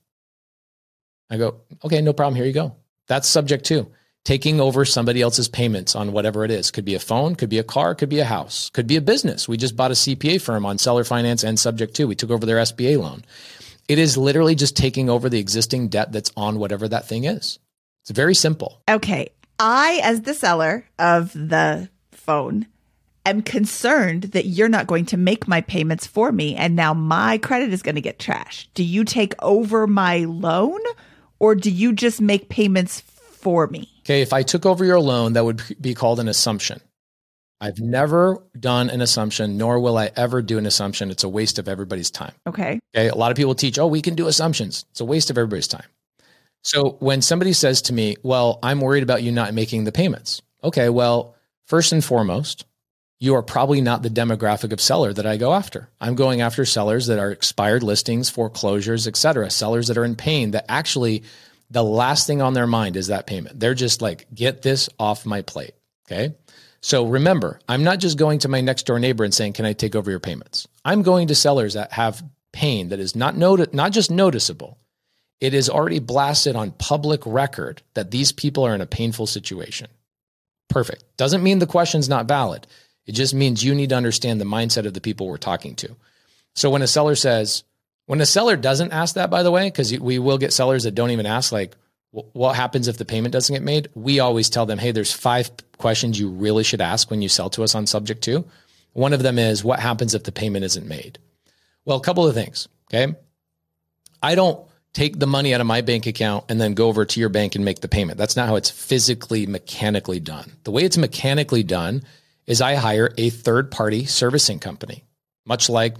Speaker 6: I go, "Okay, no problem. Here you go." That's subject to taking over somebody else's payments on whatever it is. Could be a phone, could be a car, could be a house, could be a business. We just bought a CPA firm on seller finance and subject to. We took over their SBA loan. It is literally just taking over the existing debt that's on whatever that thing is. It's very simple.
Speaker 1: Okay. I, as the seller of the phone, am concerned that you're not going to make my payments for me. And now my credit is going to get trashed. Do you take over my loan or do you just make payments for me?
Speaker 6: Okay, if I took over your loan, that would be called an assumption. I've never done an assumption, nor will I ever do an assumption. It's a waste of everybody's time.
Speaker 1: Okay.
Speaker 6: Okay. A lot of people teach, oh, we can do assumptions. It's a waste of everybody's time. So when somebody says to me, well, I'm worried about you not making the payments. Okay. Well, first and foremost, you are probably not the demographic of seller that I go after. I'm going after sellers that are expired listings, foreclosures, et cetera, sellers that are in pain that actually the last thing on their mind is that payment. They're just like, get this off my plate. Okay. So remember, I'm not just going to my next door neighbor and saying, can I take over your payments? I'm going to sellers that have pain that is not not just noticeable. It is already blasted on public record that these people are in a painful situation. Perfect. Doesn't mean the question's not valid. It just means you need to understand the mindset of the people we're talking to. So when a seller says, when a seller doesn't ask that, by the way, because we will get sellers that don't even ask, like, what happens if the payment doesn't get made? We always tell them, hey, there's five questions you really should ask when you sell to us on subject to. One of them is, what happens if the payment isn't made? Well, a couple of things. Okay. I don't take the money out of my bank account and then go over to your bank and make the payment. That's not how it's physically, mechanically done. The way it's mechanically done is I hire a third party servicing company, much like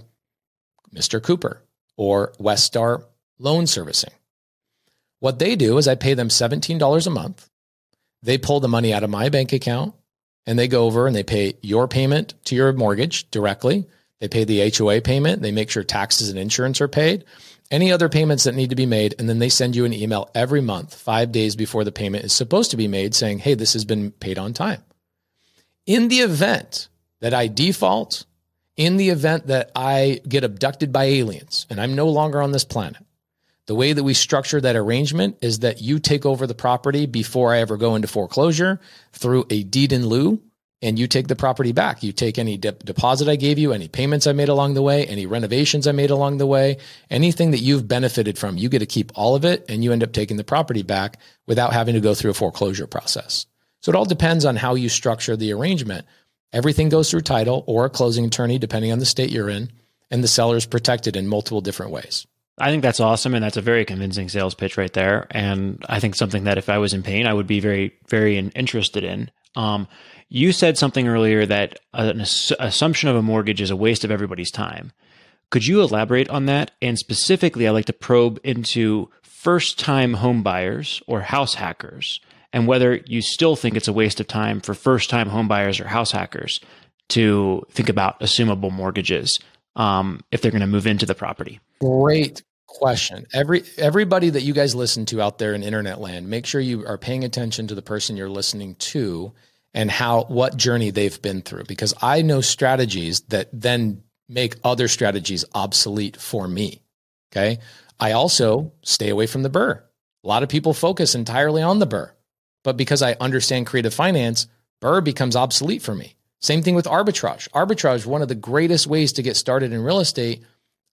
Speaker 6: Mr. Cooper or Westar Loan Servicing. What they do is I pay them $17 a month. They pull the money out of my bank account and they go over and they pay your payment to your mortgage directly. They pay the HOA payment. They make sure taxes and insurance are paid, any other payments that need to be made. And then they send you an email every month, five days before the payment is supposed to be made, saying, Hey, this has been paid on time. In the event that I default in the event that I get abducted by aliens and I'm no longer on this planet, the way that we structure that arrangement is that you take over the property before I ever go into foreclosure through a deed in lieu and you take the property back. You take any de- deposit I gave you, any payments I made along the way, any renovations I made along the way, anything that you've benefited from, you get to keep all of it and you end up taking the property back without having to go through a foreclosure process. So it all depends on how you structure the arrangement. Everything goes through title or a closing attorney, depending on the state you're in, and the seller is protected in multiple different ways.
Speaker 2: I think that's awesome, and that's a very convincing sales pitch right there. And I think something that if I was in pain, I would be very, very interested in. Um, you said something earlier that an ass- assumption of a mortgage is a waste of everybody's time. Could you elaborate on that? And specifically, I'd like to probe into first time home buyers or house hackers and whether you still think it's a waste of time for first time homebuyers or house hackers to think about assumable mortgages um, if they're going to move into the property.
Speaker 6: Great question. Every everybody that you guys listen to out there in internet land, make sure you are paying attention to the person you're listening to and how what journey they've been through because I know strategies that then make other strategies obsolete for me. Okay? I also stay away from the BRRRR. A lot of people focus entirely on the BRRRR, But because I understand creative finance, BRRRR becomes obsolete for me. Same thing with arbitrage. Arbitrage, one of the greatest ways to get started in real estate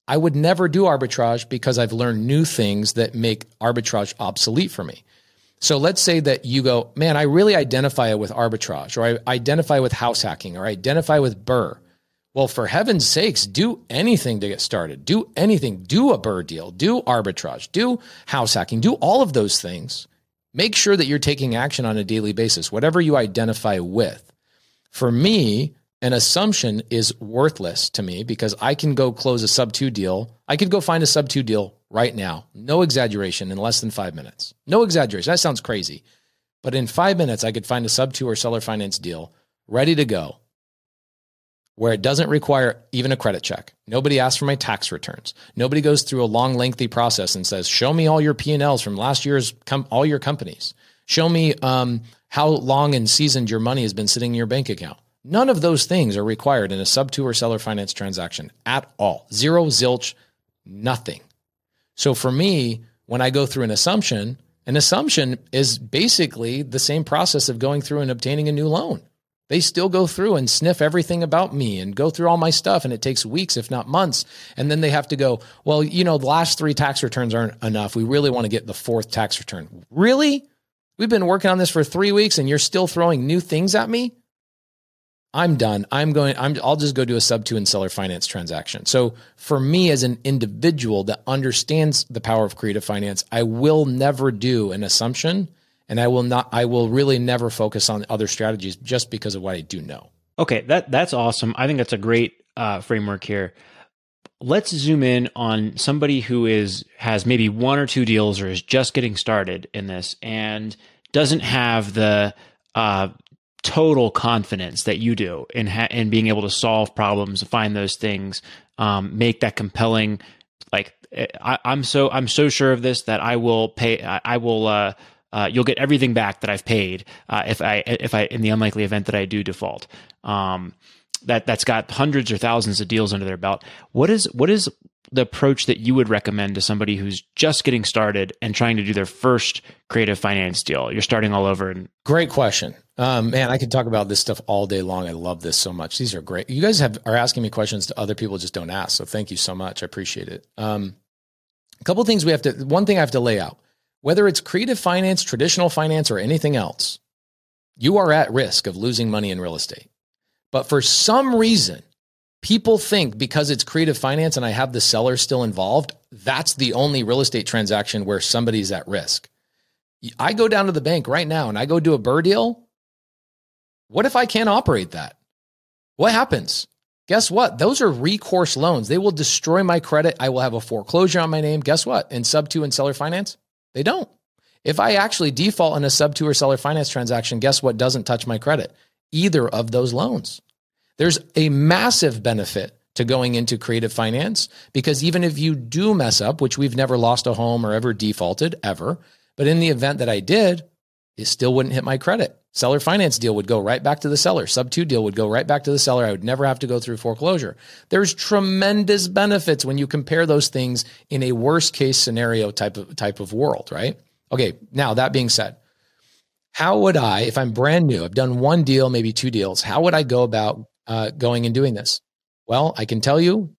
Speaker 6: I would never do arbitrage because I've learned new things that make arbitrage obsolete for me. So let's say that you go, man, I really identify with arbitrage, or I identify with house hacking, or I identify with BRRRR. Well, for heaven's sakes, do anything to get started. Do anything. Do a BRRRR deal. Do arbitrage. Do house hacking. Do all of those things. Make sure that you're taking action on a daily basis, whatever you identify with. For me, an assumption is worthless to me because I can go close a sub two deal. I could go find a sub two deal right now. No exaggeration in less than five minutes. No exaggeration. That sounds crazy. But in five minutes, I could find a sub two or seller finance deal ready to go where it doesn't require even a credit check. Nobody asks for my tax returns. Nobody goes through a long, lengthy process and says, show me all your P&Ls from last year's, com- all your companies. Show me um, how long and seasoned your money has been sitting in your bank account. None of those things are required in a sub two or seller finance transaction at all. Zero, zilch, nothing. So for me, when I go through an assumption, an assumption is basically the same process of going through and obtaining a new loan. They still go through and sniff everything about me and go through all my stuff. And it takes weeks, if not months. And then they have to go, well, you know, the last three tax returns aren't enough. We really want to get the fourth tax return. Really? We've been working on this for three weeks and you're still throwing new things at me? I'm done. I'm going, I'm, I'll just go do a sub two and seller finance transaction. So for me as an individual that understands the power of creative finance, I will never do an assumption and I will not, I will really never focus on other strategies just because of what I do know.
Speaker 2: Okay. That, that's awesome. I think that's a great uh, framework here. Let's zoom in on somebody who is, has maybe one or two deals or is just getting started in this and doesn't have the, uh, total confidence that you do in ha- in being able to solve problems, find those things, um, make that compelling. Like I, am so I'm so sure of this that I will pay. I, I will. Uh, uh, you'll get everything back that I've paid uh, if I if I in the unlikely event that I do default. Um, that that's got hundreds or thousands of deals under their belt. What is what is the approach that you would recommend to somebody who's just getting started and trying to do their first creative finance deal? You're starting all over. And
Speaker 6: great question, um, man. I could talk about this stuff all day long. I love this so much. These are great. You guys have are asking me questions that other people just don't ask. So thank you so much. I appreciate it. Um, a couple things we have to. One thing I have to lay out: whether it's creative finance, traditional finance, or anything else, you are at risk of losing money in real estate. But for some reason, people think because it's creative finance and I have the seller still involved, that's the only real estate transaction where somebody's at risk. I go down to the bank right now and I go do a BRRRR deal. What if I can't operate that? What happens? Guess what? Those are recourse loans. They will destroy my credit. I will have a foreclosure on my name. Guess what? In sub two and seller finance, they don't. If I actually default in a sub two or seller finance transaction, guess what doesn't touch my credit? Either of those loans. There's a massive benefit to going into creative finance because even if you do mess up, which we've never lost a home or ever defaulted ever, but in the event that I did, it still wouldn't hit my credit. Seller finance deal would go right back to the seller. Sub two deal would go right back to the seller. I would never have to go through foreclosure. There's tremendous benefits when you compare those things in a worst case scenario type of type of world, right? Okay, now that being said, how would I, if I'm brand new, I've done one deal, maybe two deals, how would I go about uh, going and doing this? Well, I can tell you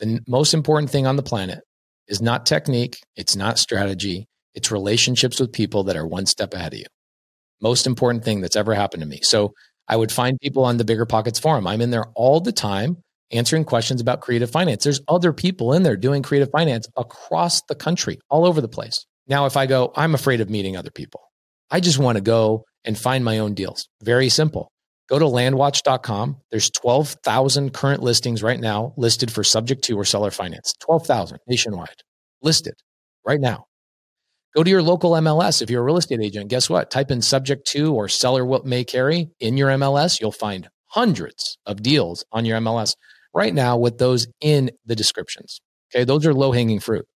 Speaker 6: the most important thing on the planet is not technique, it's not strategy, it's relationships with people that are one step ahead of you. Most important thing that's ever happened to me. So I would find people on the BiggerPockets forum. I'm in there all the time answering questions about creative finance. There's other people in there doing creative finance across the country, all over the place. Now, if I go, I'm afraid of meeting other people. I just want to go and find my own deals. Very simple. Go to landwatch.com. There's 12,000 current listings right now listed for subject to or seller finance. 12,000 nationwide listed right now. Go to your local MLS if you're a real estate agent. Guess what? Type in subject to or seller what may carry in your MLS. You'll find hundreds of deals on your MLS right now with those in the descriptions. Okay. Those are low hanging fruit.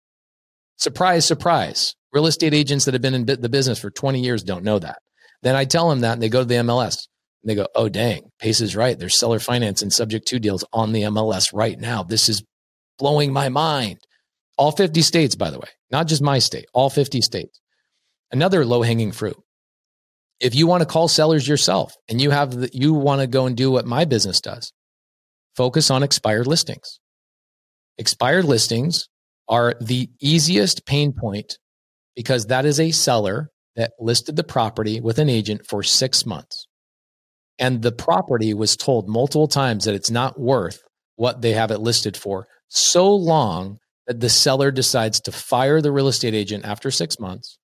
Speaker 6: Surprise, surprise. Real estate agents that have been in the business for 20 years don't know that. Then I tell them that and they go to the MLS and they go, oh, dang, Pace is right. There's seller finance and subject to deals on the MLS right now. This is blowing my mind. All 50 states, by the way, not just my state, all 50 states. Another low hanging fruit. If you want to call sellers yourself and you have the, you want to go and do what my business does, focus on expired listings. Expired listings are the easiest pain point because that is a seller that listed the property with an agent for six months. And the property was told multiple times that it's not worth what they have it listed for so long that the seller decides to fire the real estate agent after six months.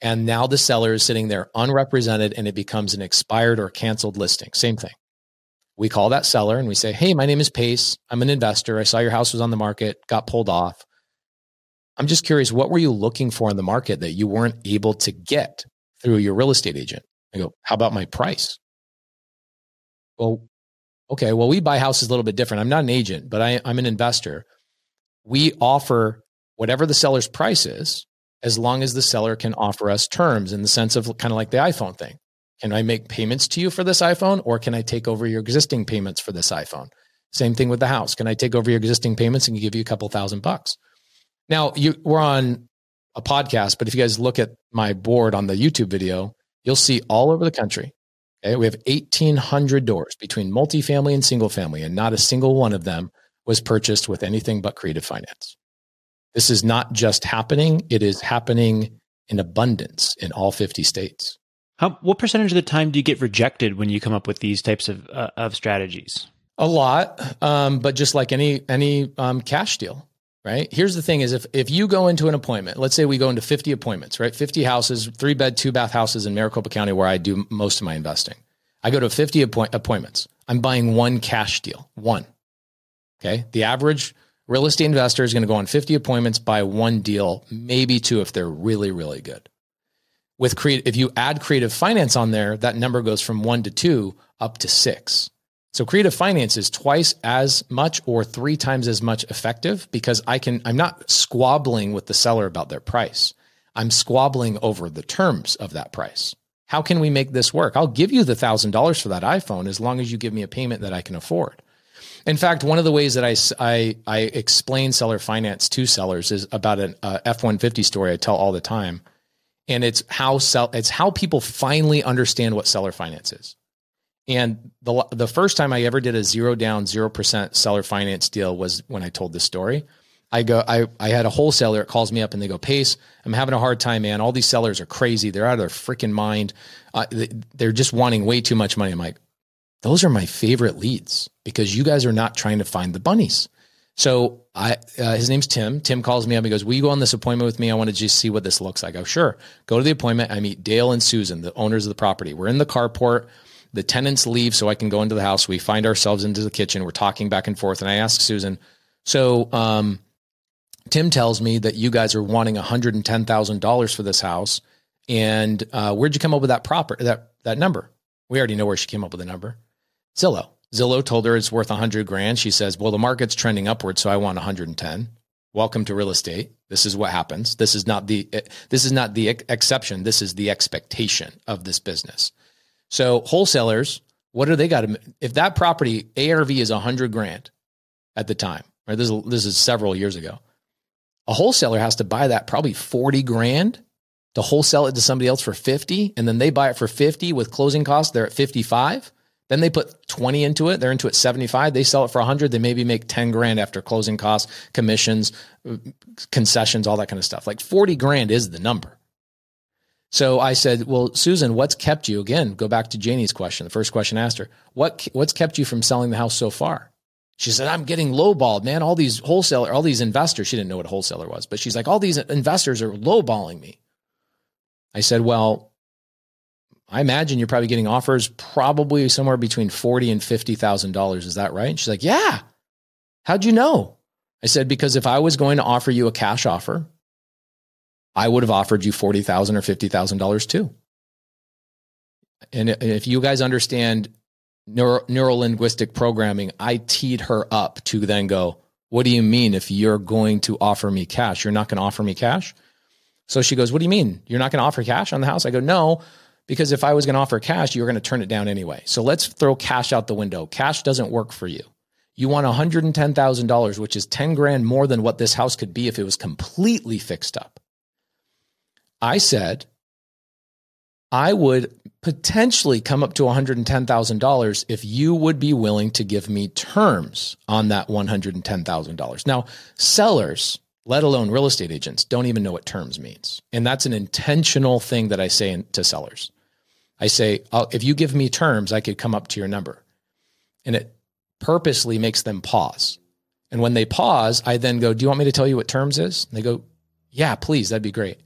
Speaker 6: And now the seller is sitting there unrepresented and it becomes an expired or canceled listing. Same thing. We call that seller and we say, Hey, my name is Pace. I'm an investor. I saw your house was on the market, got pulled off. I'm just curious, what were you looking for in the market that you weren't able to get through your real estate agent? I go, How about my price? Well, okay, well, we buy houses a little bit different. I'm not an agent, but I, I'm an investor. We offer whatever the seller's price is, as long as the seller can offer us terms in the sense of kind of like the iPhone thing. Can I make payments to you for this iPhone or can I take over your existing payments for this iPhone? Same thing with the house. Can I take over your existing payments and give you a couple thousand bucks? Now, you, we're on a podcast, but if you guys look at my board on the YouTube video, you'll see all over the country. Okay, we have 1,800 doors between multifamily and single family, and not a single one of them was purchased with anything but creative finance. This is not just happening, it is happening in abundance in all 50 states.
Speaker 2: How, what percentage of the time do you get rejected when you come up with these types of, uh, of strategies?
Speaker 6: A lot, um, but just like any any um, cash deal, right? Here's the thing: is if if you go into an appointment, let's say we go into 50 appointments, right? 50 houses, three bed, two bath houses in Maricopa County, where I do most of my investing. I go to 50 appoint- appointments. I'm buying one cash deal, one. Okay, the average real estate investor is going to go on 50 appointments, buy one deal, maybe two if they're really really good. With create, if you add creative finance on there, that number goes from one to two up to six. So creative finance is twice as much or three times as much effective because I can I'm not squabbling with the seller about their price. I'm squabbling over the terms of that price. How can we make this work? I'll give you the $1000 for that iPhone as long as you give me a payment that I can afford. In fact, one of the ways that I, I, I explain seller finance to sellers is about an uh, F-150 story I tell all the time. And it's how sell, it's how people finally understand what seller finance is. And the the first time I ever did a zero down, zero percent seller finance deal was when I told this story. I go, I, I had a wholesaler that calls me up and they go, Pace, I'm having a hard time, man. All these sellers are crazy. They're out of their freaking mind. Uh, they're just wanting way too much money. I'm like, those are my favorite leads because you guys are not trying to find the bunnies. So I, uh, his name's Tim. Tim calls me up. He goes, "Will you go on this appointment with me? I want to just see what this looks like." I go, "Sure." Go to the appointment. I meet Dale and Susan, the owners of the property. We're in the carport. The tenants leave so I can go into the house. We find ourselves into the kitchen. We're talking back and forth. And I ask Susan, so um, Tim tells me that you guys are wanting $110,000 for this house. And uh, where'd you come up with that proper that that number? We already know where she came up with the number. Zillow. Zillow told her it's worth 100 grand. She says, "Well, the market's trending upward, so I want 110." Welcome to real estate. This is what happens. This is not the eh, this is not the exception. This is the expectation of this business. So wholesalers, what do they got to? If that property ARV is a hundred grand at the time, right? This is, this is several years ago. A wholesaler has to buy that probably forty grand to wholesale it to somebody else for fifty, and then they buy it for fifty with closing costs. They're at fifty five. Then they put 20 into it. They're into it 75. They sell it for 100. They maybe make 10 grand after closing costs, commissions, concessions, all that kind of stuff. Like 40 grand is the number. So I said, "Well, Susan, what's kept you again? Go back to Janie's question. The first question I asked her, what what's kept you from selling the house so far?" She said, "I'm getting lowballed, man. All these wholesaler, all these investors. She didn't know what a wholesaler was, but she's like, all these investors are lowballing me." I said, "Well, I imagine you're probably getting offers probably somewhere between forty and fifty thousand dollars. Is that right?" And she's like, "Yeah." How'd you know? I said, "Because if I was going to offer you a cash offer, I would have offered you forty thousand or fifty thousand dollars too. And if you guys understand neuro, linguistic programming, I teed her up to then go, "What do you mean if you're going to offer me cash? You're not going to offer me cash?" So she goes, "What do you mean? You're not going to offer cash on the house?" I go, "No." Because if I was going to offer cash, you were going to turn it down anyway. So let's throw cash out the window. Cash doesn't work for you. You want $110,000, which is 10 grand more than what this house could be if it was completely fixed up. I said, I would potentially come up to $110,000 if you would be willing to give me terms on that $110,000. Now, sellers, let alone real estate agents, don't even know what terms means. And that's an intentional thing that I say to sellers. I say, if you give me terms, I could come up to your number. And it purposely makes them pause. And when they pause, I then go, Do you want me to tell you what terms is? And they go, Yeah, please, that'd be great.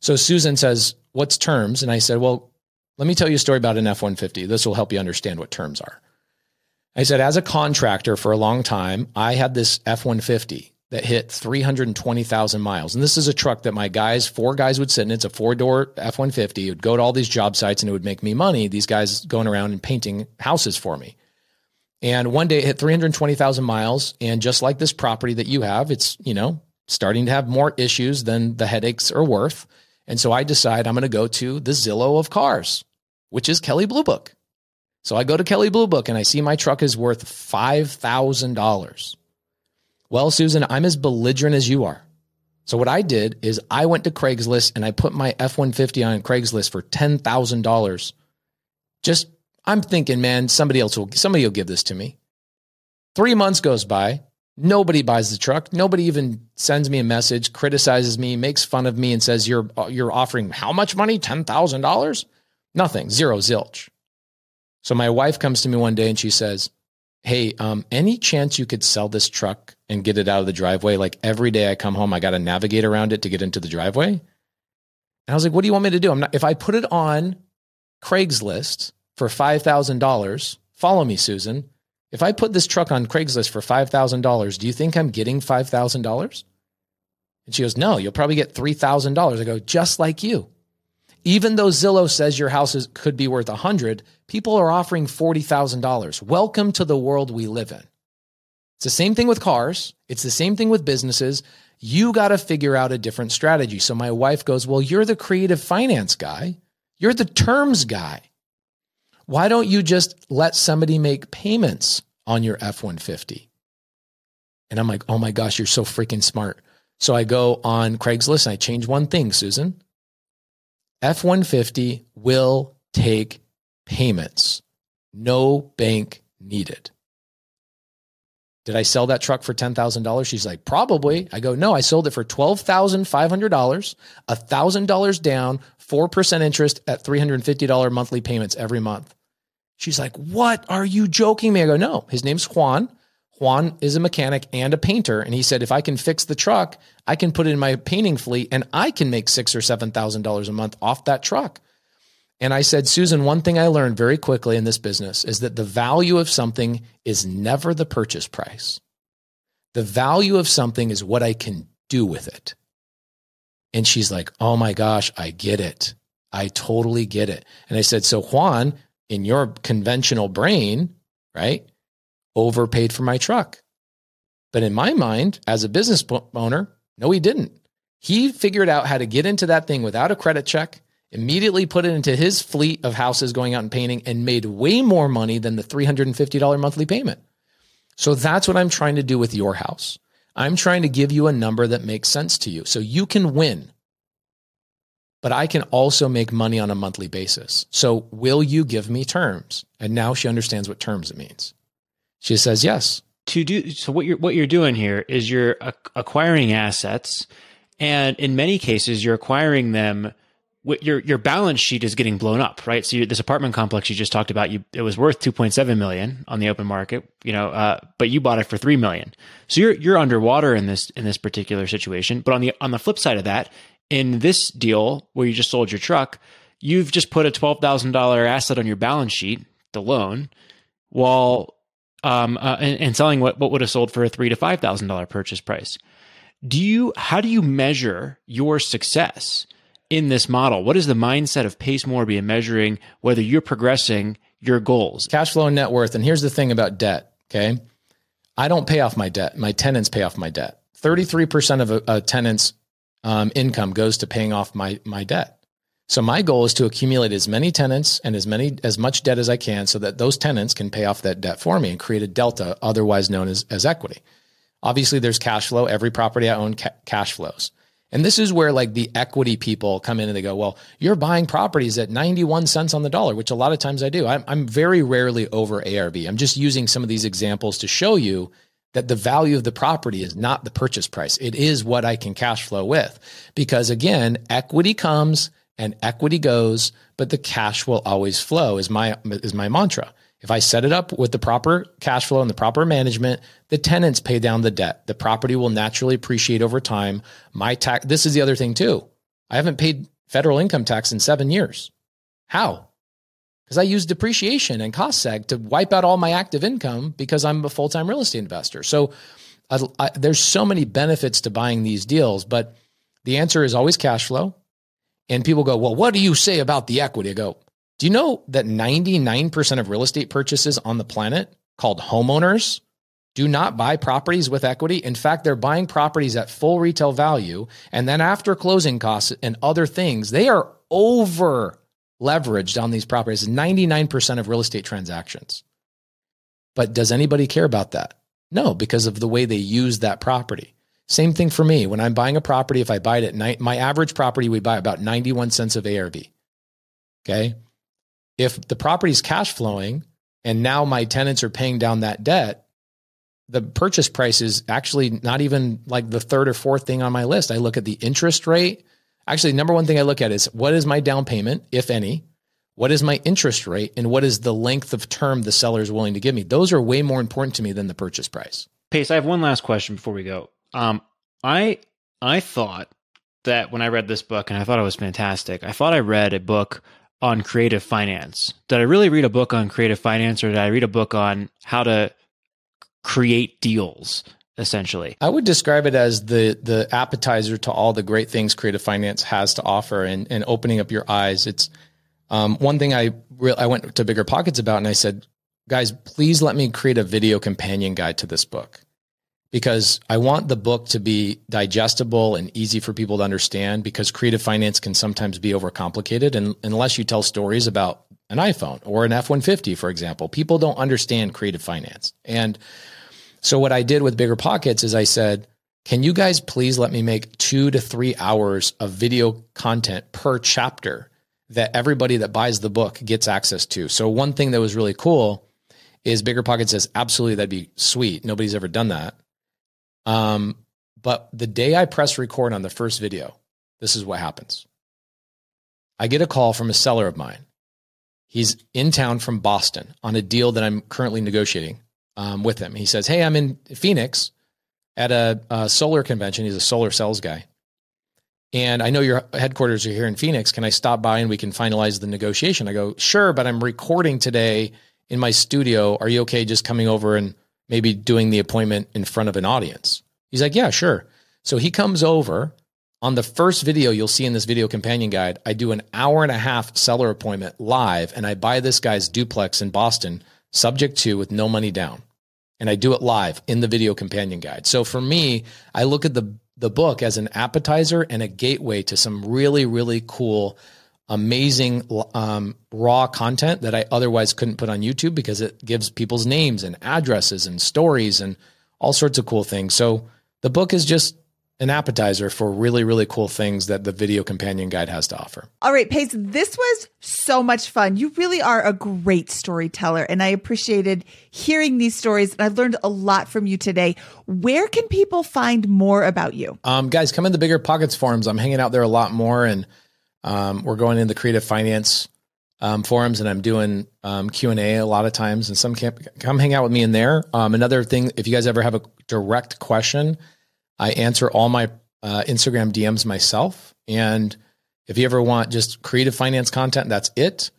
Speaker 6: So Susan says, What's terms? And I said, Well, let me tell you a story about an F 150. This will help you understand what terms are. I said, As a contractor for a long time, I had this F 150 that hit 320,000 miles. And this is a truck that my guys, four guys would sit in. It's a four door F 150. It would go to all these job sites and it would make me money. These guys going around and painting houses for me. And one day it hit 320,000 miles. And just like this property that you have, it's, you know, starting to have more issues than the headaches are worth. And so I decide I'm going to go to the Zillow of cars, which is Kelley Blue Book. So I go to Kelley Blue Book and I see my truck is worth $5,000. Well, Susan, I'm as belligerent as you are. So what I did is I went to Craigslist and I put my F-150 on Craigslist for $10,000. Just, I'm thinking, man, somebody else will, somebody will give this to me. Three months goes by. Nobody buys the truck. Nobody even sends me a message, criticizes me, makes fun of me, and says you're you're offering how much money? Ten thousand dollars? Nothing. Zero zilch. So my wife comes to me one day and she says, "Hey, um, any chance you could sell this truck and get it out of the driveway? Like every day I come home, I got to navigate around it to get into the driveway." And I was like, "What do you want me to do? I'm not. If I put it on Craigslist for five thousand dollars, follow me, Susan." If I put this truck on Craigslist for $5,000, do you think I'm getting $5,000? And she goes, No, you'll probably get $3,000. I go, Just like you. Even though Zillow says your house is, could be worth 100, people are offering $40,000. Welcome to the world we live in. It's the same thing with cars. It's the same thing with businesses. You got to figure out a different strategy. So my wife goes, Well, you're the creative finance guy. You're the terms guy. Why don't you just let somebody make payments on your F 150? And I'm like, oh my gosh, you're so freaking smart. So I go on Craigslist and I change one thing, Susan. F 150 will take payments, no bank needed. Did I sell that truck for $10,000? She's like, probably. I go, no, I sold it for $12,500, $1,000 down, 4% interest at $350 monthly payments every month. She's like, What are you joking me? I go, No, his name's Juan. Juan is a mechanic and a painter. And he said, if I can fix the truck, I can put it in my painting fleet and I can make six or seven thousand dollars a month off that truck. And I said, Susan, one thing I learned very quickly in this business is that the value of something is never the purchase price. The value of something is what I can do with it. And she's like, Oh my gosh, I get it. I totally get it. And I said, So Juan, in your conventional brain, right, overpaid for my truck. But in my mind, as a business owner, no, he didn't. He figured out how to get into that thing without a credit check, immediately put it into his fleet of houses going out and painting, and made way more money than the $350 monthly payment. So that's what I'm trying to do with your house. I'm trying to give you a number that makes sense to you so you can win but I can also make money on a monthly basis. So will you give me terms? And now she understands what terms it means. She says yes.
Speaker 2: To do so, what you're what you're doing here is you're acquiring assets, and in many cases, you're acquiring them. Your your balance sheet is getting blown up, right? So this apartment complex you just talked about, you it was worth two point seven million on the open market, you know, uh, but you bought it for three million. So you're you're underwater in this in this particular situation. But on the on the flip side of that, in this deal where you just sold your truck, you've just put a $12,000 asset on your balance sheet, the loan, while um, uh, and, and, selling what, what would have sold for a three to $5,000 purchase price. do you how do you measure your success in this model? What is the mindset of Pace Morby in measuring whether you're progressing your goals?
Speaker 6: Cash flow and net worth. And here's the thing about debt. Okay. I don't pay off my debt. My tenants pay off my debt. 33% of a, a tenant's um, income goes to paying off my, my debt. So my goal is to accumulate as many tenants and as many as much debt as I can so that those tenants can pay off that debt for me and create a delta otherwise known as, as equity. Obviously there's cash flow. Every property I own ca- cash flows. And this is where like the equity people come in and they go, well, you're buying properties at 91 cents on the dollar, which a lot of times I do. I'm, I'm very rarely over ARV. I'm just using some of these examples to show you that the value of the property is not the purchase price. It is what I can cash flow with. Because again, equity comes and equity goes, but the cash will always flow is my, is my mantra. If I set it up with the proper cash flow and the proper management, the tenants pay down the debt. The property will naturally appreciate over time. My tax, this is the other thing too. I haven't paid federal income tax in seven years. How? Because I use depreciation and cost seg to wipe out all my active income because I'm a full time real estate investor. So I, I, there's so many benefits to buying these deals, but the answer is always cash flow. And people go, well, what do you say about the equity? I go, do you know that 99% of real estate purchases on the planet called homeowners do not buy properties with equity? In fact, they're buying properties at full retail value. And then after closing costs and other things, they are over leveraged on these properties. 99% of real estate transactions. But does anybody care about that? No, because of the way they use that property. Same thing for me. When I'm buying a property, if I buy it at night, my average property, we buy about 91 cents of ARV. Okay if the property is cash flowing and now my tenants are paying down that debt, the purchase price is actually not even like the third or fourth thing on my list. I look at the interest rate. Actually, number one thing I look at is what is my down payment, if any? What is my interest rate? And what is the length of term the seller is willing to give me? Those are way more important to me than the purchase price.
Speaker 2: Pace, I have one last question before we go. Um, I I thought that when I read this book, and I thought it was fantastic, I thought I read a book on creative finance. Did I really read a book on creative finance or did I read a book on how to create deals essentially?
Speaker 6: I would describe it as the the appetizer to all the great things creative finance has to offer and and opening up your eyes. It's um, one thing I re- I went to BiggerPockets about and I said, guys, please let me create a video companion guide to this book because I want the book to be digestible and easy for people to understand because creative finance can sometimes be overcomplicated. And unless you tell stories about an iPhone or an F 150, for example, people don't understand creative finance. And so what I did with BiggerPockets is I said, can you guys please let me make two to three hours of video content per chapter that everybody that buys the book gets access to? So, one thing that was really cool is BiggerPockets says, absolutely, that'd be sweet. Nobody's ever done that. Um, but the day I press record on the first video, this is what happens. I get a call from a seller of mine. He's in town from Boston on a deal that I'm currently negotiating um, with him. He says, Hey, I'm in Phoenix at a, a solar convention. He's a solar sales guy. And I know your headquarters are here in Phoenix. Can I stop by and we can finalize the negotiation? I go, Sure, but I'm recording today in my studio. Are you okay just coming over and maybe doing the appointment in front of an audience? He's like, yeah, sure. So he comes over. On the first video you'll see in this video companion guide, I do an hour and a half seller appointment live and I buy this guy's duplex in Boston, subject to with no money down. And I do it live in the video companion guide. So for me, I look at the the book as an appetizer and a gateway to some really, really cool amazing um, raw content that I otherwise couldn't put on YouTube because it gives people's names and addresses and stories and all sorts of cool things. So the book is just an appetizer for really, really cool things that the video companion guide has to offer.
Speaker 1: All right, Pace, this was so much fun. You really are a great storyteller, and I appreciated hearing these stories. And I've learned a lot from you today. Where can people find more about you?
Speaker 6: Um, guys, come in the BiggerPockets forums. I'm hanging out there a lot more and um, we're going in the creative finance um, forums, and I'm doing um, Q and A a lot of times. And some camp, come hang out with me in there. Um, another thing, if you guys ever have a direct question, I answer all my uh, Instagram DMs myself. And if you ever want just creative finance content, that's it.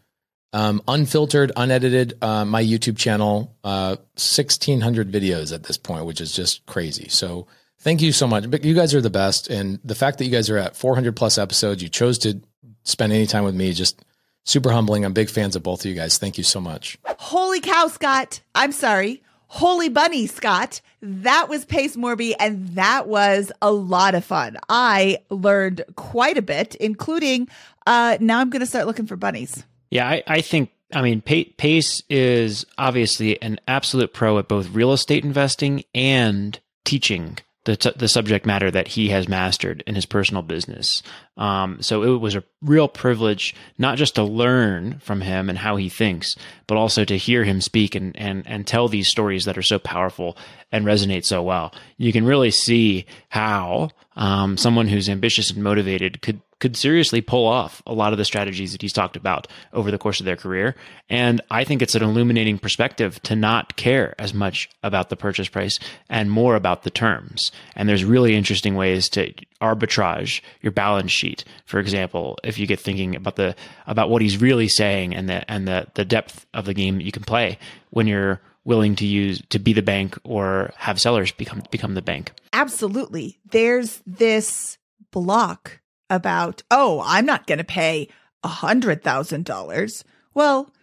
Speaker 6: Um, unfiltered, unedited. Uh, my YouTube channel, uh, 1,600 videos at this point, which is just crazy. So Thank you so much. But you guys are the best. And the fact that you guys are at 400 plus episodes, you chose to spend any time with me, just super humbling. I'm big fans of both of you guys. Thank you so much.
Speaker 1: Holy cow, Scott. I'm sorry. Holy Bunny, Scott. That was Pace Morby, and that was a lot of fun. I learned quite a bit, including uh, now I'm going to start looking for bunnies.
Speaker 2: Yeah, I, I think, I mean, Pa- Pace is obviously an absolute pro at both real estate investing and teaching the, t- the subject matter that he has mastered in his personal business. Um, so it was a real privilege, not just to learn from him and how he thinks, but also to hear him speak and, and, and tell these stories that are so powerful and resonate so well. You can really see how um, someone who's ambitious and motivated could could seriously pull off a lot of the strategies that he's talked about over the course of their career. And I think it's an illuminating perspective to not care as much about the purchase price and more about the terms. And there's really interesting ways to arbitrage your balance sheet. For example, if you get thinking about the about what he's really saying and the and the the depth of the game that you can play when you're willing to use to be the bank or have sellers become become the bank.
Speaker 1: Absolutely. There's this block about, oh, I'm not going to pay a hundred thousand dollars. Well,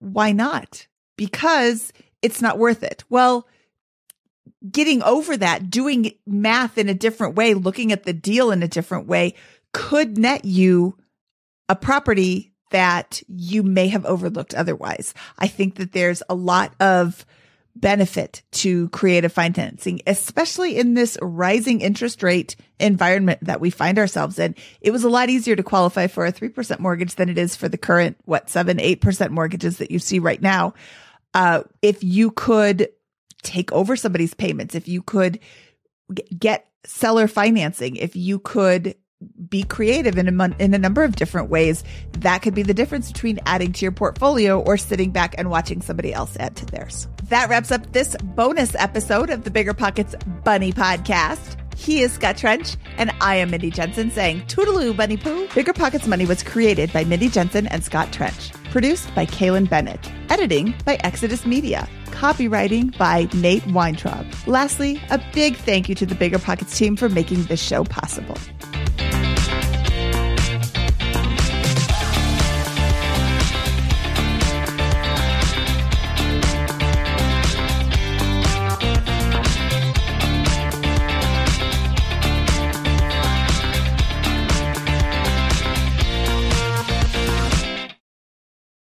Speaker 1: why not? Because it's not worth it. Well, getting over that, doing math in a different way, looking at the deal in a different way could net you a property that you may have overlooked otherwise. I think that there's a lot of benefit to creative financing, especially in this rising interest rate environment that we find ourselves in. It was a lot easier to qualify for a 3% mortgage than it is for the current, what, 7, 8% mortgages that you see right now. Uh, if you could take over somebody's payments, if you could get seller financing, if you could be creative in a mon- in a number of different ways, that could be the difference between adding to your portfolio or sitting back and watching somebody else add to theirs. That wraps up this bonus episode of the BiggerPockets Bunny Podcast. He is Scott Trench, and I am Mindy Jensen saying Toodaloo, Bunny Poo. BiggerPockets Money was created by Mindy Jensen and Scott Trench. Produced by Kaylin Bennett. Editing by Exodus Media. Copywriting by Nate Weintraub. Lastly, a big thank you to the BiggerPockets team for making this show possible.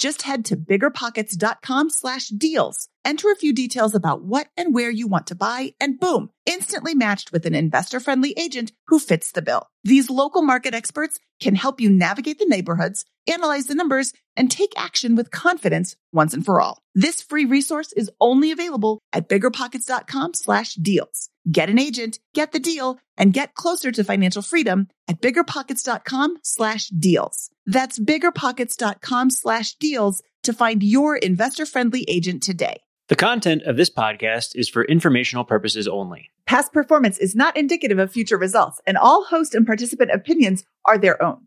Speaker 1: Just head to biggerpockets.com slash deals. Enter a few details about what and where you want to buy, and boom, instantly matched with an investor friendly agent who fits the bill. These local market experts can help you navigate the neighborhoods, analyze the numbers, and take action with confidence once and for all. This free resource is only available at biggerpockets.com slash deals. Get an agent, get the deal, and get closer to financial freedom at biggerpockets.com slash deals. That's biggerpockets.com slash deals to find your investor friendly agent today.
Speaker 2: The content of this podcast is for informational purposes only.
Speaker 1: Past performance is not indicative of future results, and all host and participant opinions are their own.